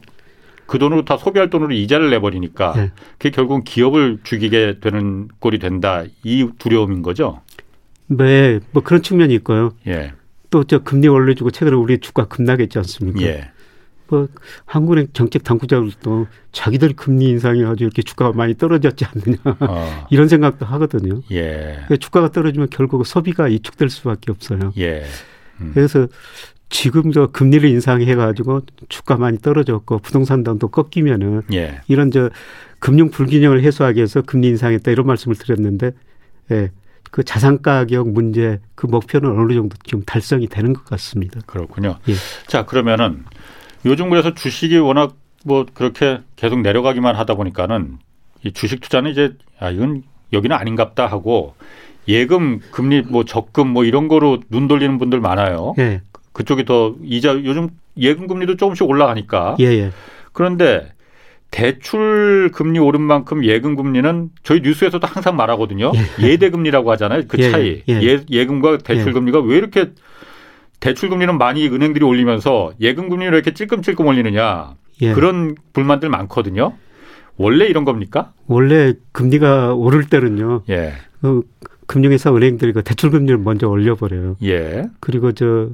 그 돈으로 다 소비할 돈으로 이자를 내버리니까 예. 그게 결국은 기업을 죽이게 되는 꼴이 된다 이 두려움인 거죠. 네, 뭐 그런 측면이 있고요. 예. 또저 금리 올려주고 최근에 우리 주가 급락했지 않습니까? 예. 뭐 한국의 정책 당국자들도 자기들 금리 인상이 아주 이렇게 주가가 많이 떨어졌지 않느냐 어. 이런 생각도 하거든요. 예. 그러니까 주가가 떨어지면 결국 소비가 이축될 수밖에 없어요. 예. 음. 그래서 지금 저 금리를 인상해 가지고 주가 많이 떨어졌고 부동산 단도 꺾이면은 예. 이런 저 금융 불균형을 해소하기 위해서 금리 인상했다 이런 말씀을 드렸는데 예. 그 자산 가격 문제 그 목표는 어느 정도 지금 달성이 되는 것 같습니다. 그렇군요. 예. 자 그러면은 요즘 그래서 주식이 워낙 뭐 그렇게 계속 내려가기만 하다 보니까는 이 주식 투자는 이제 아 이건 여기는 아닌갑다 하고 예금 금리 뭐 적금 뭐 이런 거로 눈 돌리는 분들 많아요. 예. 그쪽이 더 이자 요즘 예금 금리도 조금씩 올라가니까. 예, 예. 그런데 대출 금리 오른 만큼 예금 금리는 저희 뉴스에서도 항상 말하거든요. 예. 대 금리라고 하잖아요. 그 예, 차이. 예. 예. 예 금과 대출 예. 금리가 왜 이렇게 대출 금리는 많이 은행들이 올리면서 예금 금리를 이렇게 찔끔찔끔 올리느냐. 예. 그런 불만들 많거든요. 원래 이런 겁니까? 원래 금리가 오를 때는요. 예. 그 금융회사 은행들이 그 대출 금리를 먼저 올려버려요. 예. 그리고 저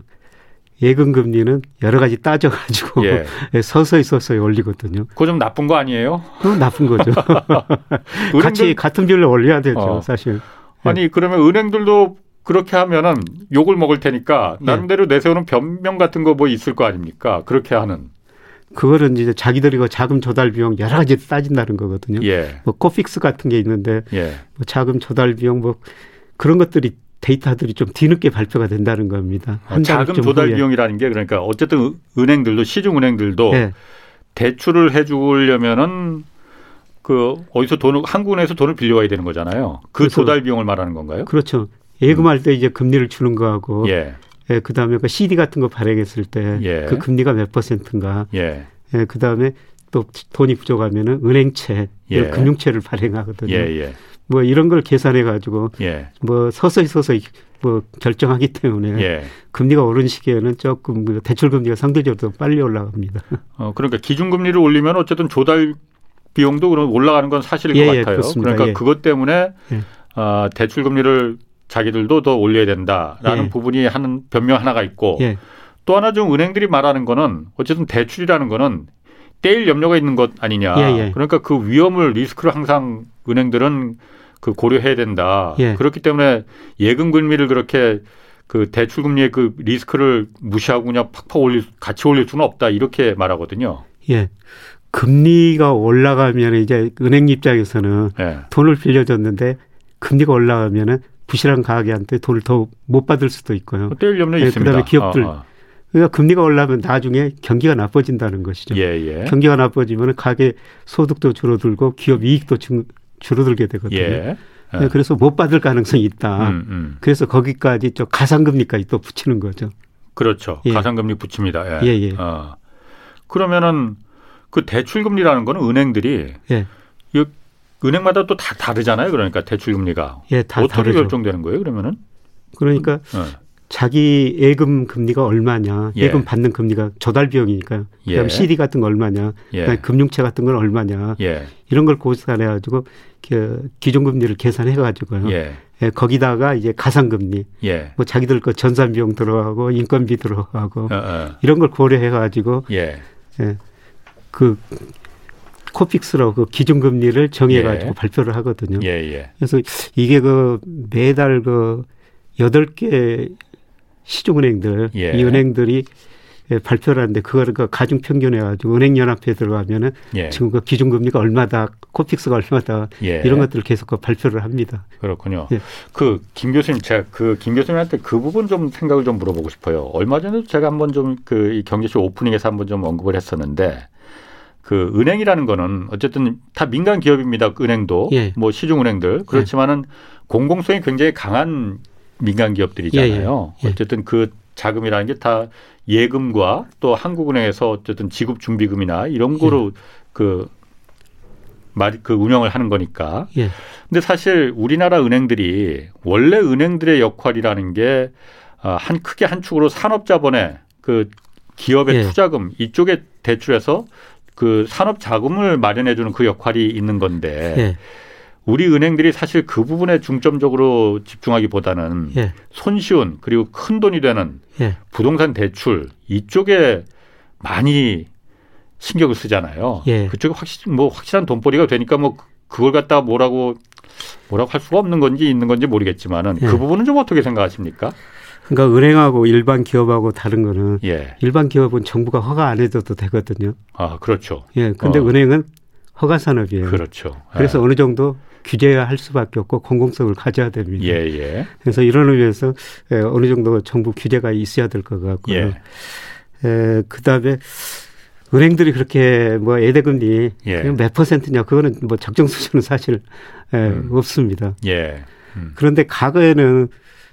예금 금리는 여러 가지 따져가지고 예. 서서히 서서히 올리거든요. 그거 좀 나쁜 거 아니에요? 그건 나쁜 거죠. 같이 같은 비율로 올려야 되죠, 어. 사실. 아니 그러면 은행들도 그렇게 하면은 욕을 먹을 테니까 나름대로 네. 내세우는 변명 같은 거 뭐 있을 거 아닙니까? 그렇게 하는. 그거는 이제 자기들이 그 자금 조달 비용 여러 가지 따진다는 거거든요. 예. 뭐 코픽스 같은 게 있는데 예. 뭐 자금 조달 비용 뭐 그런 것들이 데이터들이 좀 뒤늦게 발표가 된다는 겁니다. 한 자금 조달 후에. 비용이라는 게 그러니까 어쨌든 은행들도 시중 은행들도 예. 대출을 해주려면은 그 어디서 돈을 한국은행에서 돈을 빌려와야 되는 거잖아요. 그 그렇죠. 조달 비용을 말하는 건가요? 그렇죠. 예금할 때 이제 금리를 주는 거하고 예. 예, 그다음에 그 CD 같은 거 발행했을 때그 예. 그 금리가 몇 퍼센트인가. 예. 예, 그다음에 또 돈이 부족하면은 은행채, 예. 금융채를 발행하거든요. 예, 예. 뭐 이런 걸 계산해 가지고 예. 뭐 서서히 서서히 뭐 결정하기 때문에 예. 금리가 오른 시기에는 조금 그 대출 금리가 상대적으로 더 빨리 올라갑니다. 어 그러니까 기준 금리를 올리면 어쨌든 조달 비용도 그럼 올라가는 건 사실일 예, 것 예, 같아요. 그러니까 그것 때문에 어, 대출 금리를 자기들도 더 올려야 된다라는 예. 부분이 하는 변명 하나가 있고 예. 또 하나 좀 은행들이 말하는 거는 어쨌든 대출이라는 거는 떼일 염려가 있는 것 아니냐. 예, 예. 그러니까 그 위험을 리스크를 항상 은행들은 그 고려해야 된다. 예. 그렇기 때문에 예금 금리를 그렇게 그 대출 금리의 그 리스크를 무시하고 그냥 팍팍 올릴 같이 올릴 수는 없다 이렇게 말하거든요. 예. 금리가 올라가면 이제 은행 입장에서는 예. 돈을 빌려줬는데 금리가 올라가면은 부실한 가게한테 돈을 더 못 받을 수도 있고요. 떼일 염려 네, 있습니다. 그다음에 기업들 어, 어. 그러니까 금리가 올라면 나중에 경기가 나빠진다는 것이죠. 예, 예. 경기가 나빠지면 가게 소득도 줄어들고 기업 이익도 줄, 줄어들게 되거든요. 예. 네, 그래서 못 받을 가능성이 있다. 음, 음. 그래서 거기까지 저 가상금리까지 또 붙이는 거죠. 그렇죠. 예. 가상금리 붙입니다. 예. 예, 예. 어. 그러면은 그 대출금리라는 거는 은행들이 예. 은행마다 또 다 다르잖아요. 그러니까 대출 금리가 예, 다 어떻게 다르죠. 결정되는 거예요? 그러면은 그러니까 어. 자기 예금 금리가 얼마냐, 예. 금 받는 금리가 조달 비용이니까 그다음 예. CD 같은 거 얼마냐, 예. 그다음 금융채 같은 건 얼마냐, 예. 이런 걸 고산해 가지고 그 기존 금리를 계산해 가지고요. 예. 예, 거기다가 이제 가상 금리, 예. 뭐 자기들 거 전산 비용 들어가고 인건비 들어가고 어, 어. 이런 걸 고려해 가지고 예. 그 코픽스로 그 기준금리를 정해가지고 예. 발표를 하거든요. 예, 예. 그래서 이게 그 매달 그 여덟 개 시중은행들 예. 이 은행들이 발표를 하는데 그거를 그 가중 평균해 가지고 은행 연합회에 들어가면은 예. 지금 그 기준 금리가 얼마다 코픽스가 얼마다 예. 이런 것들을 계속 그 발표를 합니다. 그렇군요. 예. 그김 교수님 제가 그 김 교수님한테 그 부분 좀 생각을 좀 물어보고 싶어요. 얼마 전에도 제가 한번 좀그이 경제쇼 오프닝에서 한번 좀 언급을 했었는데 그 은행이라는 거는 어쨌든 다 민간 기업입니다. 은행도 예. 뭐 시중 은행들 그렇지만은 예. 공공성이 굉장히 강한 민간 기업들이잖아요. 예, 예. 예. 어쨌든 그 자금이라는 게 다 예금과 또 한국은행에서 어쨌든 지급 준비금이나 이런 거로 예. 그 말, 그 운영을 하는 거니까. 예. 근데 사실 우리나라 은행들이 원래 은행들의 역할이라는 게 아, 한 크게 한 축으로 산업자본의 그 기업의 예. 투자금 이쪽에 대출해서 그 산업 자금을 마련해 주는 그 역할이 있는 건데 예. 우리 은행들이 사실 그 부분에 중점적으로 집중하기보다는 예. 손쉬운 그리고 큰 돈이 되는 예. 부동산 대출 이쪽에 많이 신경을 쓰잖아요. 예. 그쪽에 확실 뭐 확실한 돈벌이가 되니까 뭐 그걸 갖다 뭐라고 뭐라고 할 수가 없는 건지 있는 건지 모르겠지만은 그 예. 부분은 좀 어떻게 생각하십니까? 그러니까 은행하고 일반 기업하고 다른 거는 예. 일반 기업은 정부가 허가 안 해줘도 되거든요. 아, 그렇죠. 예. 근데 어. 은행은 허가 산업이에요. 그렇죠. 그래서 예. 어느 정도 규제할 수밖에 없고 공공성을 가져야 됩니다. 예, 예. 그래서 이런 의미에서 예, 어느 정도 정부 규제가 있어야 될 것 같고요. 예. 에, 그다음에 은행들이 그렇게 뭐 예대금리 예. 몇 퍼센트냐 그거는 뭐 적정 수준은 사실 에, 음. 없습니다. 예. 음. 그런데 과거에는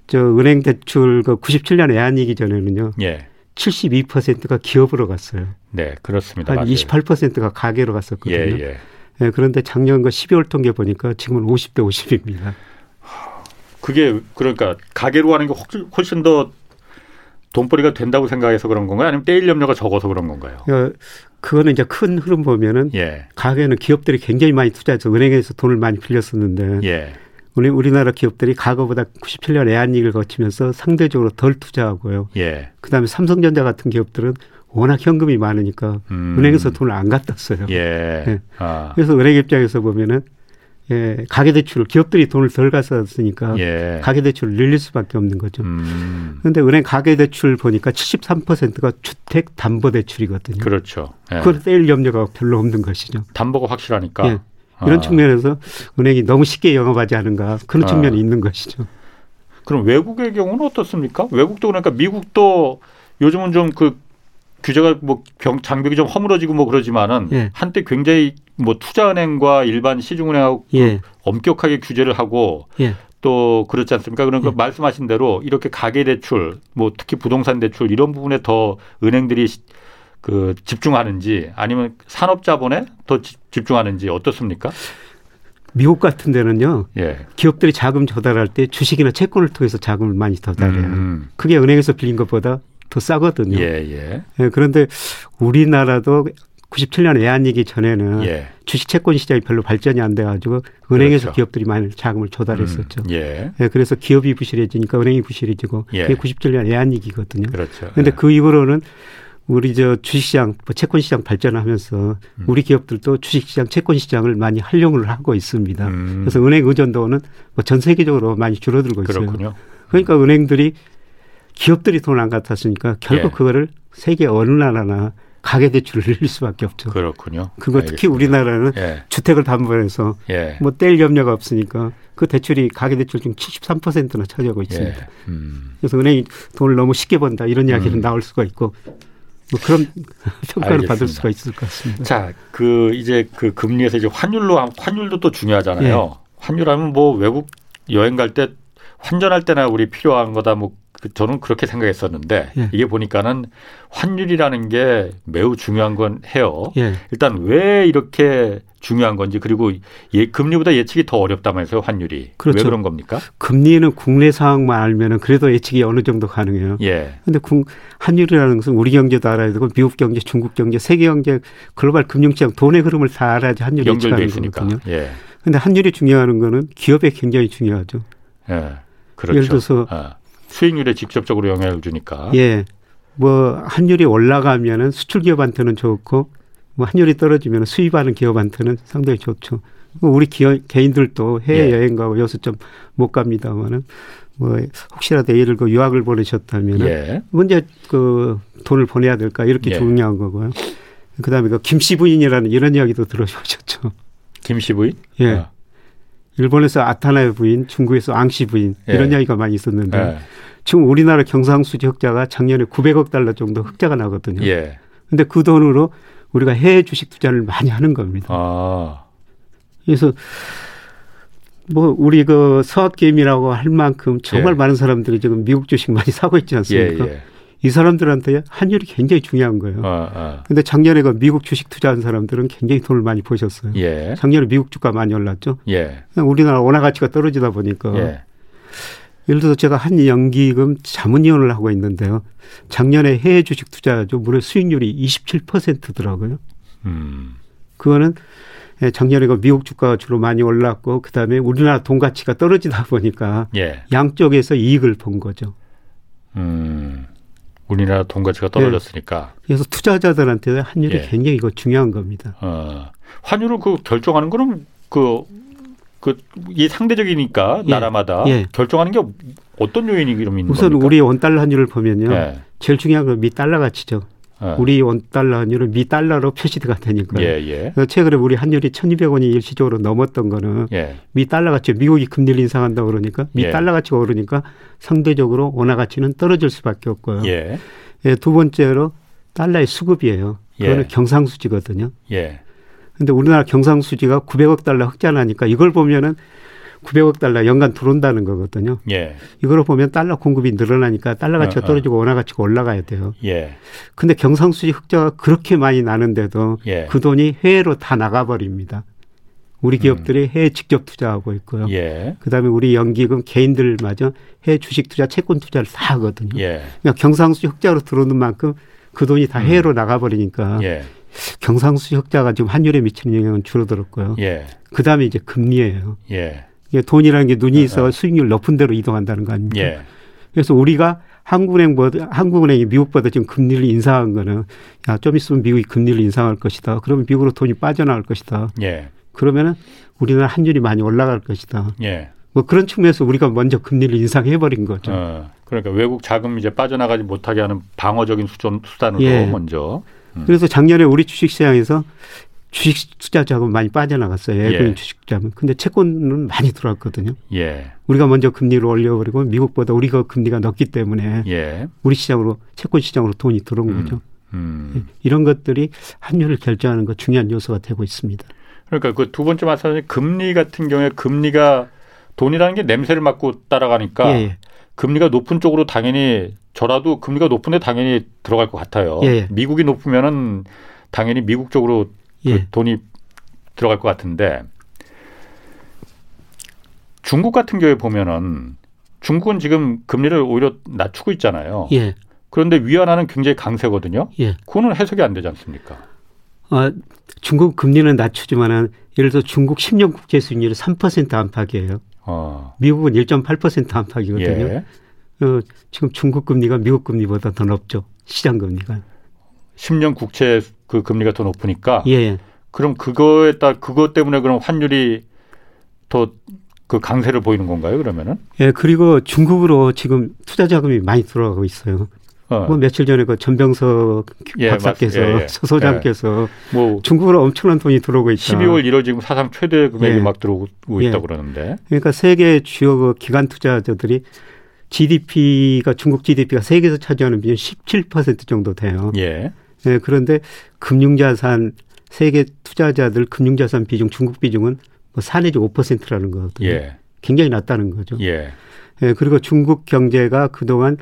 저 은행 대출 그 97년 애한이기 전에는요. 예. 72%가 기업으로 갔어요. 네, 그렇습니다. 한 맞아요. 28%가 가계로 갔었거든요. 예, 예. 예, 그런데 작년 그 12월 통계 보니까 지금은 50대 50입니다. 그게 그러니까 가계로 하는 게 훨씬 더 돈벌이가 된다고 생각해서 그런 건가요? 아니면 떼일 염려가 적어서 그런 건가요? 어, 그거는 이제 큰 흐름 보면은 예. 가계는 기업들이 굉장히 많이 투자해서 은행에서 돈을 많이 빌렸었는데 예. 우리 우리나라 기업들이 과거보다 97년 애한이익을 거치면서 상대적으로 덜 투자하고요. 예. 그다음에 삼성전자 같은 기업들은 워낙 현금이 많으니까 음. 은행에서 돈을 안 갖다 써요. 예. 네. 아. 그래서 은행 입장에서 보면은 예, 가계대출 기업들이 돈을 덜 가져왔으니까 예. 가계대출을 늘릴 수밖에 없는 거죠. 그런데 음. 은행 가계대출 보니까 73%가 주택 담보대출이거든요. 그렇죠. 예. 그걸 떼일 염려가 별로 없는 것이죠. 담보가 확실하니까. 예. 이런 아. 측면에서 은행이 너무 쉽게 영업하지 않은가 그런 아. 측면이 있는 것이죠. 그럼 외국의 경우는 어떻습니까? 외국도 그러니까 미국도 요즘은 좀 그 규제가 뭐 병, 장벽이 좀 허물어지고 뭐 그러지만은 예. 한때 굉장히 뭐 투자은행과 일반 시중은행하고 예. 엄격하게 규제를 하고 예. 또 그렇지 않습니까? 그러니까 예. 말씀하신 대로 이렇게 가계 대출, 뭐 특히 부동산 대출 이런 부분에 더 은행들이 그 집중하는지 아니면 산업 자본에 더 집중하는지 어떻습니까? 미국 같은 데는요. 예. 기업들이 자금 조달할 때 주식이나 채권을 통해서 자금을 많이 조달해요. 음. 그게 은행에서 빌린 것보다 더 싸거든요. 예, 예. 예, 그런데 우리나라도 97년 외환위기 전에는 예. 주식 채권 시장이 별로 발전이 안 돼가지고 은행에서 그렇죠. 기업들이 많이 자금을 조달했었죠. 음, 예. 예. 그래서 기업이 부실해지니까 은행이 부실해지고 예. 그게 97년 외환위기거든요. 그렇죠. 그런데 예. 그 이후로는 우리 저 주식시장, 뭐 채권시장 발전하면서 음. 우리 기업들도 주식시장, 채권시장을 많이 활용을 하고 있습니다. 음. 그래서 은행 의존도는 뭐전 세계적으로 많이 줄어들고 있어요. 그렇군요. 그러니까 은행들이 기업들이 돈 안 갖다 쓰니까 결국 예. 그거를 세계 어느 나라나 가계 대출을 늘릴 수밖에 없죠. 그렇군요. 그거 알겠습니다. 특히 우리나라는 예. 주택을 담보해서 예. 뭐뗄 염려가 없으니까 그 대출이 가계 대출 중 73%나 차지하고 있습니다. 예. 음. 그래서 은행이 돈을 너무 쉽게 번다 이런 이야기는 음. 나올 수가 있고 뭐 그런 평가를 알겠습니다. 받을 수가 있을 것 같습니다. 자, 그 이제 그 금리에서 이제 환율로 환율도 또 중요하잖아요. 예. 환율하면 뭐 외국 여행 갈 때 환전할 때나 우리 필요한 거다 뭐그 저는 그렇게 생각했었는데 예. 이게 보니까는 환율이라는 게 매우 중요한 건 해요. 예. 일단 왜 이렇게 중요한 건지 그리고 예, 금리보다 예측이 더 어렵다면서요 환율이 그렇죠. 왜 그런 겁니까? 금리는 국내 상황만 알면은 그래도 예측이 어느 정도 가능해요. 예. 근데 환율이라는 것은 우리 경제도 알아야 되고 미국 경제, 중국 경제, 세계 경제, 글로벌 금융시장 돈의 흐름을 다 알아야지 환율이 예측하는 거거든요. 예. 근데 환율이 중요한 거는 기업에 굉장히 중요하죠. 예. 그렇죠. 예를 들어서 아. 수익률에 직접적으로 영향을 주니까. 예. 뭐 환율이 올라가면은 수출 기업한테는 좋고 뭐 환율이 떨어지면 수입하는 기업한테는 상당히 좋죠. 뭐 우리 기업 개인들도 해외 예. 여행 가고 요새 좀못 갑니다만은 뭐 혹시라도 예를 그 유학을 보내셨다면 예. 언제 그 돈을 보내야 될까 이렇게 예. 중요한 거고요. 그다음에 그 김씨 부인이라는 이런 이야기도 들어보셨죠. 김씨 부인? 예. 아. 일본에서 아타나의 부인, 중국에서 앙시 부인 이런 예. 이야기가 많이 있었는데 예. 지금 우리나라 경상수지 흑자가 작년에 900억 달러 정도 흑자가 나거든요. 예. 근데 그 돈으로 우리가 해외 주식 투자를 많이 하는 겁니다. 아. 그래서 뭐 우리 그 서학개미라고 할 만큼 정말 예. 많은 사람들이 지금 미국 주식 많이 사고 있지 않습니까? 예, 예. 이 사람들한테 환율이 굉장히 중요한 거예요. 아, 아. 근데 작년에 그 미국 주식 투자한 사람들은 굉장히 돈을 많이 버셨어요. 예. 작년에 미국 주가 많이 올랐죠. 예. 우리나라 원화 가치가 떨어지다 보니까 예. 예를 들어서 제가 한 연기금 자문위원을 하고 있는데요. 작년에 해외 주식 투자죠. 무려 수익률이 27%더라고요. 음. 그거는 예, 작년에 그 미국 주가가 주로 많이 올랐고 그다음에 우리나라 돈 가치가 떨어지다 보니까 예. 양쪽에서 이익을 본 거죠. 음. 우리나라 돈 가치가 떨어졌으니까. 네. 그래서 투자자들한테 환율이 예. 굉장히 이거 중요한 겁니다. 어. 환율을 그 결정하는 거는 그, 그, 이 상대적이니까 예. 나라마다 예. 결정하는 게 어떤 요인이 그럼 있는 우선 겁니까? 우리 원 달러 환율을 보면요. 예. 제일 중요한 건 미 달러 가치죠. 어. 우리 원 달러 환율은 미 달러로 표시가 되니까. 예, 예. 최근에 우리 환율이 1,200원이 일시적으로 넘었던 거는 예. 미 달러 가치 미국이 금리를 인상한다고 그러니까 미 예. 달러 가치가 오르니까 상대적으로 원화 가치는 떨어질 수밖에 없고요. 예. 예두 번째로 달러의 수급이에요. 그거는 예. 경상수지거든요. 예. 근데 우리나라 경상수지가 900억 달러 흑자 나니까 이걸 보면은 900억 달러 연간 들어온다는 거거든요. 예. 이걸 보면 달러 공급이 늘어나니까 달러 가치가 어, 어. 떨어지고 원화 가치가 올라가야 돼요. 예. 근데 경상수지 흑자가 그렇게 많이 나는데도 예. 그 돈이 해외로 다 나가버립니다. 우리 기업들이 음. 해외 직접 투자하고 있고요. 예. 그다음에 우리 연기금 개인들마저 해외 주식 투자, 채권 투자를 다 하거든요. 예. 그러니까 경상수지 흑자로 들어오는 만큼 그 돈이 다 음. 해외로 음. 나가버리니까 예. 경상수지 흑자가 지금 환율에 미치는 영향은 줄어들었고요. 예. 그 다음에 이제 금리예요. 예. 돈이라는 게 눈이 있어 어, 어. 수익률 높은 데로 이동한다는 거 아닙니까? 예. 그래서 우리가 한국은행보다 한국은행이 미국보다 지금 금리를 인상한 거는 야 좀 있으면 미국이 금리를 인상할 것이다. 그러면 미국으로 돈이 빠져나갈 것이다. 예. 그러면은 우리나라 환율이 많이 올라갈 것이다. 예. 뭐 그런 측면에서 우리가 먼저 금리를 인상해 버린 거죠. 어, 그러니까 외국 자금 이제 빠져나가지 못하게 하는 방어적인 수준, 수단으로 예. 먼저. 음. 그래서 작년에 우리 주식시장에서 주식 투자 자금 많이 빠져나갔어요. 외국인 예. 주식 자금. 근데 채권은 많이 들어왔거든요. 예. 우리가 먼저 금리를 올려버리고 미국보다 우리가 금리가 높기 때문에 예. 우리 시장으로 채권 시장으로 돈이 들어온 음. 거죠. 음. 예. 이런 것들이 환율을 결정하는 것 중요한 요소가 되고 있습니다. 그러니까 그 두 번째 말씀하신 금리 같은 경우에 금리가 돈이라는 게 냄새를 맡고 따라가니까 예. 예. 금리가 높은 쪽으로 당연히 저라도 금리가 높은데 당연히 들어갈 것 같아요. 예. 미국이 높으면은 당연히 미국 쪽으로 그 예. 돈이 들어갈 것 같은데 중국 같은 경우에 보면은 중국은 지금 금리를 오히려 낮추고 있잖아요. 예. 그런데 위안화는 굉장히 강세거든요. 예. 그거는 해석이 안 되지 않습니까? 어, 중국 금리는 낮추지만은 예를 들어 중국 10년 국채 수익률이 3% 안팎이에요. 어. 미국은 1.8% 안팎이거든요. 예. 어, 지금 중국 금리가 미국 금리보다 더 높죠. 시장 금리가. 10년 국채 그 금리가 더 높으니까. 예. 그럼 그거에 따 그것 때문에 그럼 환율이 더 그 강세를 보이는 건가요? 그러면은? 예. 그리고 중국으로 지금 투자 자금이 많이 들어가고 있어요. 어. 뭐 며칠 전에 그 전병석 예, 박사께서 예, 예. 소장께서 예. 뭐 중국으로 엄청난 돈이 들어오고 있다. 12월 1월 지금 사상 최대 금액이 예. 막 들어오고 있다 고 예. 그러는데. 그러니까 세계 주요 그 기관 투자자들이 GDP가 중국 GDP가 세계에서 차지하는 비중 17% 정도 돼요. 예. 예, 그런데 금융자산 세계 투자자들 금융자산 비중 중국 비중은 뭐4 내지 5%라는 거거든요. 예. 굉장히 낮다는 거죠. 예. 예, 그리고 중국 경제가 그동안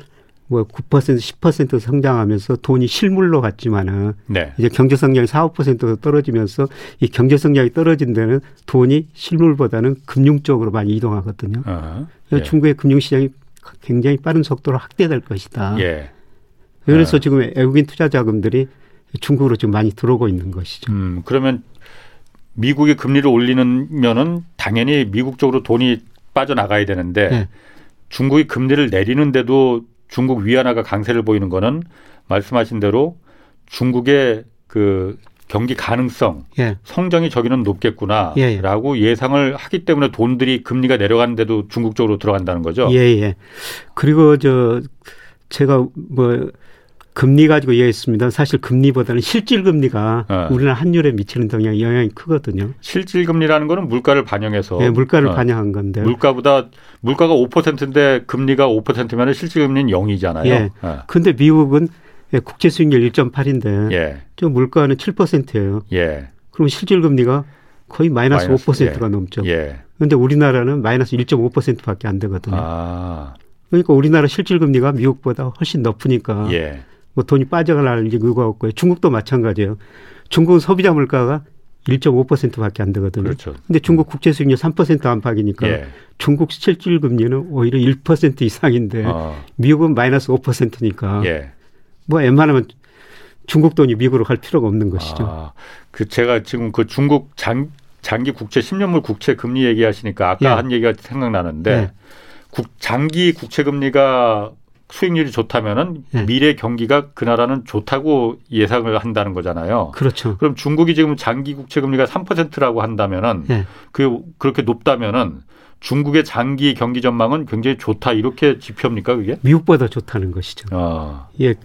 뭐 9% 10% 성장하면서 돈이 실물로 갔지만은 네. 이제 경제 성장이 4, 5% 떨어지면서 이 경제 성장이 떨어진 데는 돈이 실물보다는 금융 쪽으로 많이 이동하거든요. 어 예. 중국의 금융 시장이 굉장히 빠른 속도로 확대될 것이다. 예. 그래서 어. 지금 외국인 투자 자금들이 중국으로 지금 많이 들어오고 있는 것이죠. 음, 그러면 미국이 금리를 올리는면은 당연히 미국 쪽으로 돈이 빠져나가야 되는데 네. 중국이 금리를 내리는데도 중국 위안화가 강세를 보이는 거는 말씀하신 대로 중국의 그 경기 가능성, 예. 성장이 저기는 높겠구나라고 예, 예. 예상을 하기 때문에 돈들이 금리가 내려가는데도 중국 쪽으로 들어간다는 거죠. 예, 예. 그리고 저 제가 뭐 금리 가지고 이야기했습니다. 사실 금리보다는 실질 금리가 어. 우리나라 환율에 미치는 영향이, 영향이 크거든요. 실질 금리라는 거는 물가를 반영해서 네, 물가를 어. 반영한 건데 물가보다 물가가 5%인데 금리가 5%면 실질 금리는 0이잖아요. 예. 어. 근데 미국은 국제 수익률 1.8인데 예. 저 물가는 7%예요. 예. 그럼 실질 금리가 거의 마이너스, 마이너스 5%가 예. 넘죠. 예. 그런데 우리나라는 마이너스 1.5%밖에 안 되거든요. 아. 그러니까 우리나라 실질 금리가 미국보다 훨씬 높으니까 예. 뭐 돈이 빠져갈 이유가 없고요. 중국도 마찬가지예요. 중국은 소비자 물가가 1.5%밖에 안 되거든요. 그렇죠. 근데 중국 국채 수익률 3% 안팎이니까 예. 중국 실질 금리는 오히려 1% 이상인데 어. 미국은 마이너스 5%니까 예. 뭐 웬만하면 중국 돈이 미국으로 갈 필요가 없는 것이죠. 아, 그 제가 지금 그 중국 장, 장기 국채 10년물 국채 금리 얘기하시니까 아까 예. 한 얘기가 생각나는데 예. 국, 장기 국채 금리가 수익률이 좋다면은 네. 미래 경기가 그 나라는 좋다고 예상을 한다는 거잖아요. 그렇죠. 그럼 중국이 지금 장기 국채 금리가 3%라고 한다면은 네. 그 그렇게 높다면은 중국의 장기 경기 전망은 굉장히 좋다 이렇게 지표입니까 그게? 미국보다 좋다는 것이죠. 아. 예.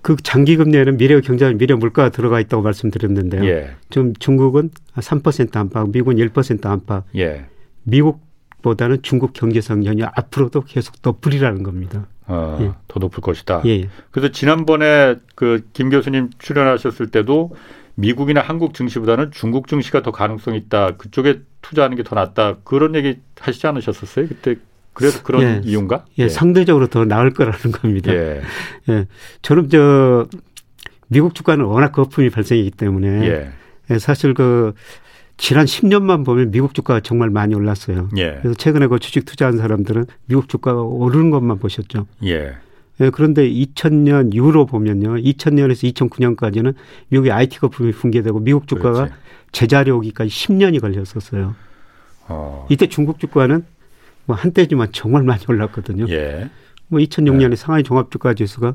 그 장기 금리에는 미래 경제 미래 물가가 들어가 있다고 말씀드렸는데요. 예. 지금 중국은 3% 안팎, 미국은 1% 안팎. 예. 미국보다는 중국 경제 성장이 앞으로도 계속 높으리라는 겁니다. 어, 예. 더 높을 것이다. 예. 그래서 지난번에 그 김 교수님 출연하셨을 때도 미국이나 한국 증시보다는 중국 증시가 더 가능성이 있다. 그쪽에 투자하는 게 더 낫다. 그런 얘기 하시지 않으셨었어요? 그때 그래서 그런 예. 이유인가? 예, 예, 상대적으로 더 나을 거라는 겁니다. 예. 예. 저는 저 미국 주가는 워낙 거품이 발생이기 때문에 예. 예 사실 그 지난 10년만 보면 미국 주가가 정말 많이 올랐어요. 예. 그래서 최근에 그 주식 투자한 사람들은 미국 주가가 오르는 것만 보셨죠. 예. 예, 그런데 2000년 이후로 보면요. 2000년에서 2009년까지는 미국의 IT 거품이 붕괴되고 미국 주가가 그렇지. 제자리 오기까지 10년이 걸렸었어요. 어. 이때 중국 주가는 뭐 한때지만 정말 많이 올랐거든요. 예. 뭐 2006년에 네. 상하이 종합주가 지수가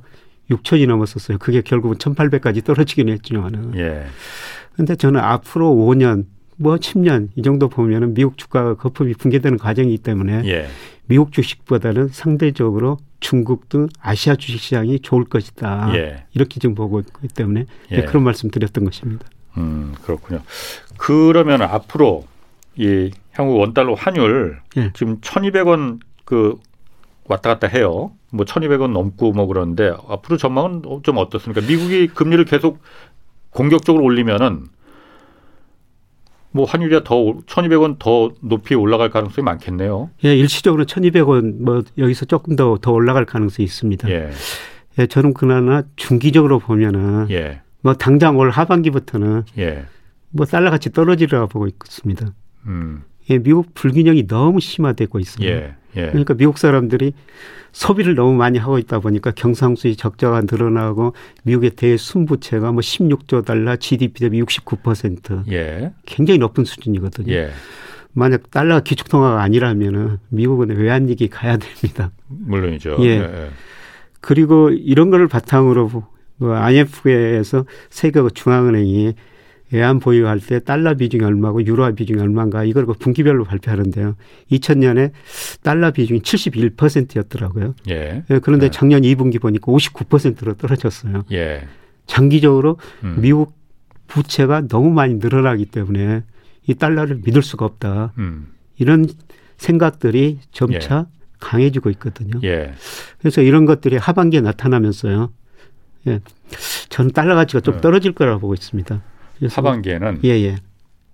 6천이 넘었었어요. 그게 결국은 1,800까지 떨어지긴 했지만은. 예. 근데 저는 앞으로 5년 뭐 10년 이 정도 보면은 미국 주가가 거품이 붕괴되는 과정이기 때문에 예. 미국 주식보다는 상대적으로 중국 등 아시아 주식 시장이 좋을 것이다. 예. 이렇게 지금 보고 있기 때문에 예. 그런 말씀 드렸던 것입니다. 음, 그렇군요. 그러면 앞으로 이 향후 원달러 환율 예. 지금 1,200원 그 왔다 갔다 해요. 뭐 1,200원 넘고 뭐 그러는데 앞으로 전망은 좀 어떻습니까? 미국이 금리를 계속 공격적으로 올리면은 뭐 환율이 더 1,200원 더 높이 올라갈 가능성이 많겠네요. 예, 일시적으로 1,200원 뭐 여기서 조금 더더 올라갈 가능성이 있습니다. 예. 예, 저는 그나마 중기적으로 보면은 예. 뭐 당장 올 하반기부터는 예. 뭐 달러 같이 떨어지리라 보고 있습니다. 음. 예, 미국 불균형이 너무 심화되고 있습니다. 예. 예. 그러니까 미국 사람들이 소비를 너무 많이 하고 있다 보니까 경상수지 적자가 늘어나고 미국의 대순부채가 뭐 16조 달러, GDP 대비 69% 예. 굉장히 높은 수준이거든요. 예. 만약 달러가 기축통화가 아니라면은 미국은 외환위기 가야 됩니다. 물론이죠. 예. 예. 그리고 이런 거를 바탕으로 뭐 IMF에서 세계 중앙은행이 외환 보유할 때 달러 비중이 얼마고 유로 비중이 얼마인가 이걸 그 분기별로 발표하는데요. 2000년에 달러 비중이 71%였더라고요. 예. 예 그런데 예. 작년 2분기 보니까 59%로 떨어졌어요. 예. 장기적으로 음. 미국 부채가 너무 많이 늘어나기 때문에 이 달러를 믿을 수가 없다. 음. 이런 생각들이 점차 예. 강해지고 있거든요. 예. 그래서 이런 것들이 하반기에 나타나면서요. 예. 저는 달러 가치가 좀 네. 떨어질 거라고 보고 있습니다. 하반기에는 예, 예.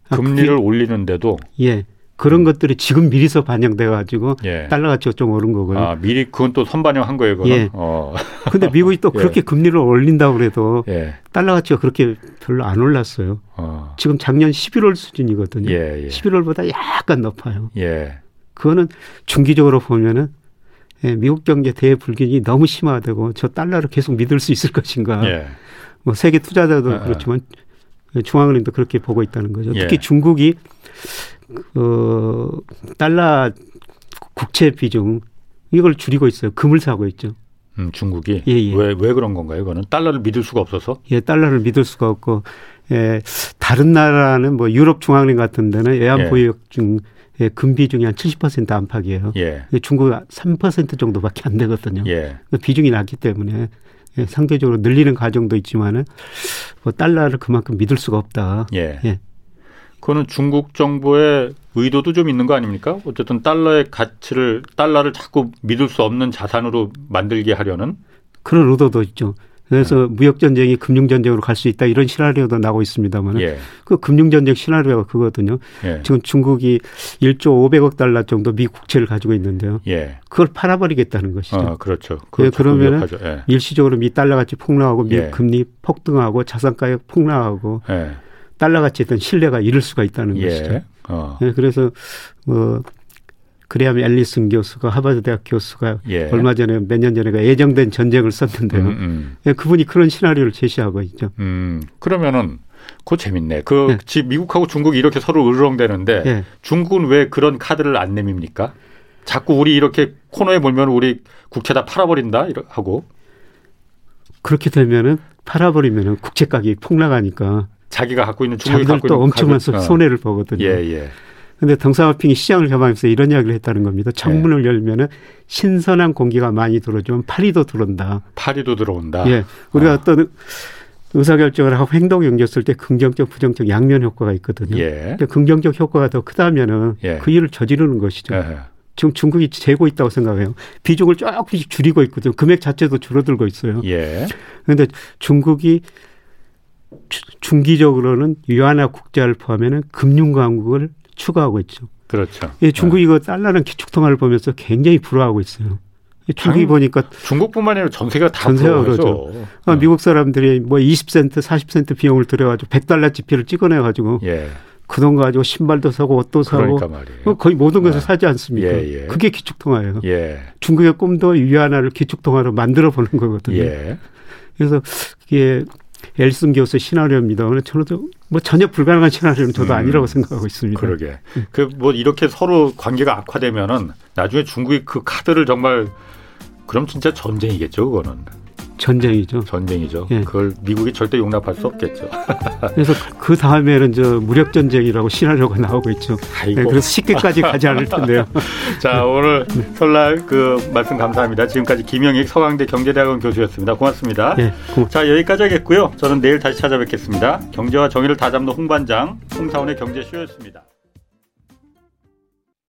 아, 금리를 그게, 올리는데도 예. 그런 음. 것들이 지금 미리서 반영돼 가지고 예. 달러 가치가 좀 오른 거고요. 아, 미리 그건 또 선반영한 거예요, 그거 예. 어. 근데 미국이 또 예. 그렇게 금리를 올린다고 그래도 예. 달러 가치가 그렇게 별로 안 올랐어요. 어. 지금 작년 11월 수준이거든요. 예, 예. 11월보다 약간 높아요. 예. 그거는 중기적으로 보면은 예, 미국 경제 대불균이 너무 심화되고 저 달러를 계속 믿을 수 있을 것인가. 예. 뭐 세계 투자자도 아, 아. 그렇지만 중앙은행도 그렇게 보고 있다는 거죠. 특히 예. 중국이 어, 달러 국채 비중 이걸 줄이고 있어요. 금을 사고 있죠. 음, 중국이 예, 예. 왜, 왜 그런 건가요? 이거는 달러를 믿을 수가 없어서? 예, 달러를 믿을 수가 없고 예, 다른 나라는 뭐 유럽 중앙은행 같은 데는 외환 예. 보유액 중 예, 금 비중이 한70% 안팎이에요. 예. 중국 3% 정도밖에 안 되거든요. 예. 그 비중이 낮기 때문에 예, 상대적으로 늘리는 과정도 있지만은 뭐 달러를 그만큼 믿을 수가 없다. 예. 예. 그거는 중국 정부의 의도도 좀 있는 거 아닙니까? 어쨌든 달러의 가치를 달러를 자꾸 믿을 수 없는 자산으로 만들게 하려는 그런 의도도 있죠. 그래서 네. 무역 전쟁이 금융 전쟁으로 갈 수 있다 이런 시나리오도 나오고 있습니다만 예. 그 금융 전쟁 시나리오가 그거거든요. 예. 지금 중국이 1조 500억 달러 정도 미 국채를 가지고 있는데요. 예. 그걸 팔아버리겠다는 것이죠. 아, 그렇죠. 그 그러면 예. 일시적으로 미 달러 가치 폭락하고 미 예. 금리 폭등하고 자산 가격 폭락하고 예. 달러 가치에 대한 신뢰가 잃을 수가 있다는 것이죠. 어. 그래서 뭐 그레암 앨리슨 교수가 하버드 대학 교수가 예. 얼마 전에 몇 년 전에 그 예정된 전쟁을 썼는데요. 음, 음. 예, 그분이 그런 시나리오를 제시하고 있죠. 음, 그러면은 그거 재밌네. 그 예. 지 미국하고 중국이 이렇게 서로 으르렁대는데 예. 중국은 왜 그런 카드를 안 내밉니까? 자꾸 우리 이렇게 코너에 몰면 우리 국채 다 팔아버린다 하고 그렇게 되면은 팔아버리면은 국채 가격이 폭락하니까 자기가 갖고 있는 중국이 갖고 있는 엄청난 어. 손해를 보거든요. 예, 예. 근데 덩사마핑이 시장을 겸하면서 이런 이야기를 했다는 겁니다. 창문을 네. 열면은 신선한 공기가 많이 들어오면 파리도 들어온다. 파리도 들어온다. 예. 우리가 아. 어떤 의사결정을 하고 행동에 옮겼을 때 긍정적, 부정적 양면 효과가 있거든요. 예. 근데 긍정적 효과가 더 크다면은 예. 그 일을 저지르는 것이죠. 예. 지금 중국이 재고 있다고 생각해요. 비중을 조금씩 줄이고 있거든요. 금액 자체도 줄어들고 있어요. 예. 그런데 중국이 중기적으로는 유한화 국자를 포함해는 금융 강국을 추가하고 있죠. 그렇죠. 예, 중국이 네. 그 달러는 기축통화를 보면서 굉장히 부러워하고 있어요. 중국이 보니까 중국뿐만 아니라 전세가 다 전세가 그러죠. 네. 미국 사람들이 뭐 20센트, 40센트 비용을 들여가지고 100달러 지폐를 찍어내가지고 예. 그돈 가지고 신발도 사고 옷도 사고 그러니까 뭐 거의 모든 것을 네. 사지 않습니까? 예, 예. 그게 기축통화예요. 예. 중국의 꿈도 유한화를 기축통화로 만들어 보는 거거든요. 예. 그래서 이게 엘슨 교수 시나리오입니다. 저는 뭐 전혀 불가능한 시나리오는 저도 음, 아니라고 생각하고 있습니다. 그러게. 음. 그뭐 이렇게 서로 관계가 악화되면은 나중에 중국이 그 카드를 정말 그럼 진짜 전쟁이겠죠, 그거는. 전쟁이죠. 전쟁이죠. 예. 그걸 미국이 절대 용납할 수 없겠죠. 그래서 그 다음에는 저 무력 전쟁이라고 시나리오가 나오고 있죠. 네, 그래서 쉽게까지 가지 않을 텐데요. 자 오늘 설날 그 말씀 감사합니다. 지금까지 김영익 서강대 경제대학원 교수였습니다. 고맙습니다. 예, 자 여기까지 하겠고요. 저는 내일 다시 찾아뵙겠습니다. 경제와 정의를 다잡는 홍반장 홍사원의 경제쇼였습니다.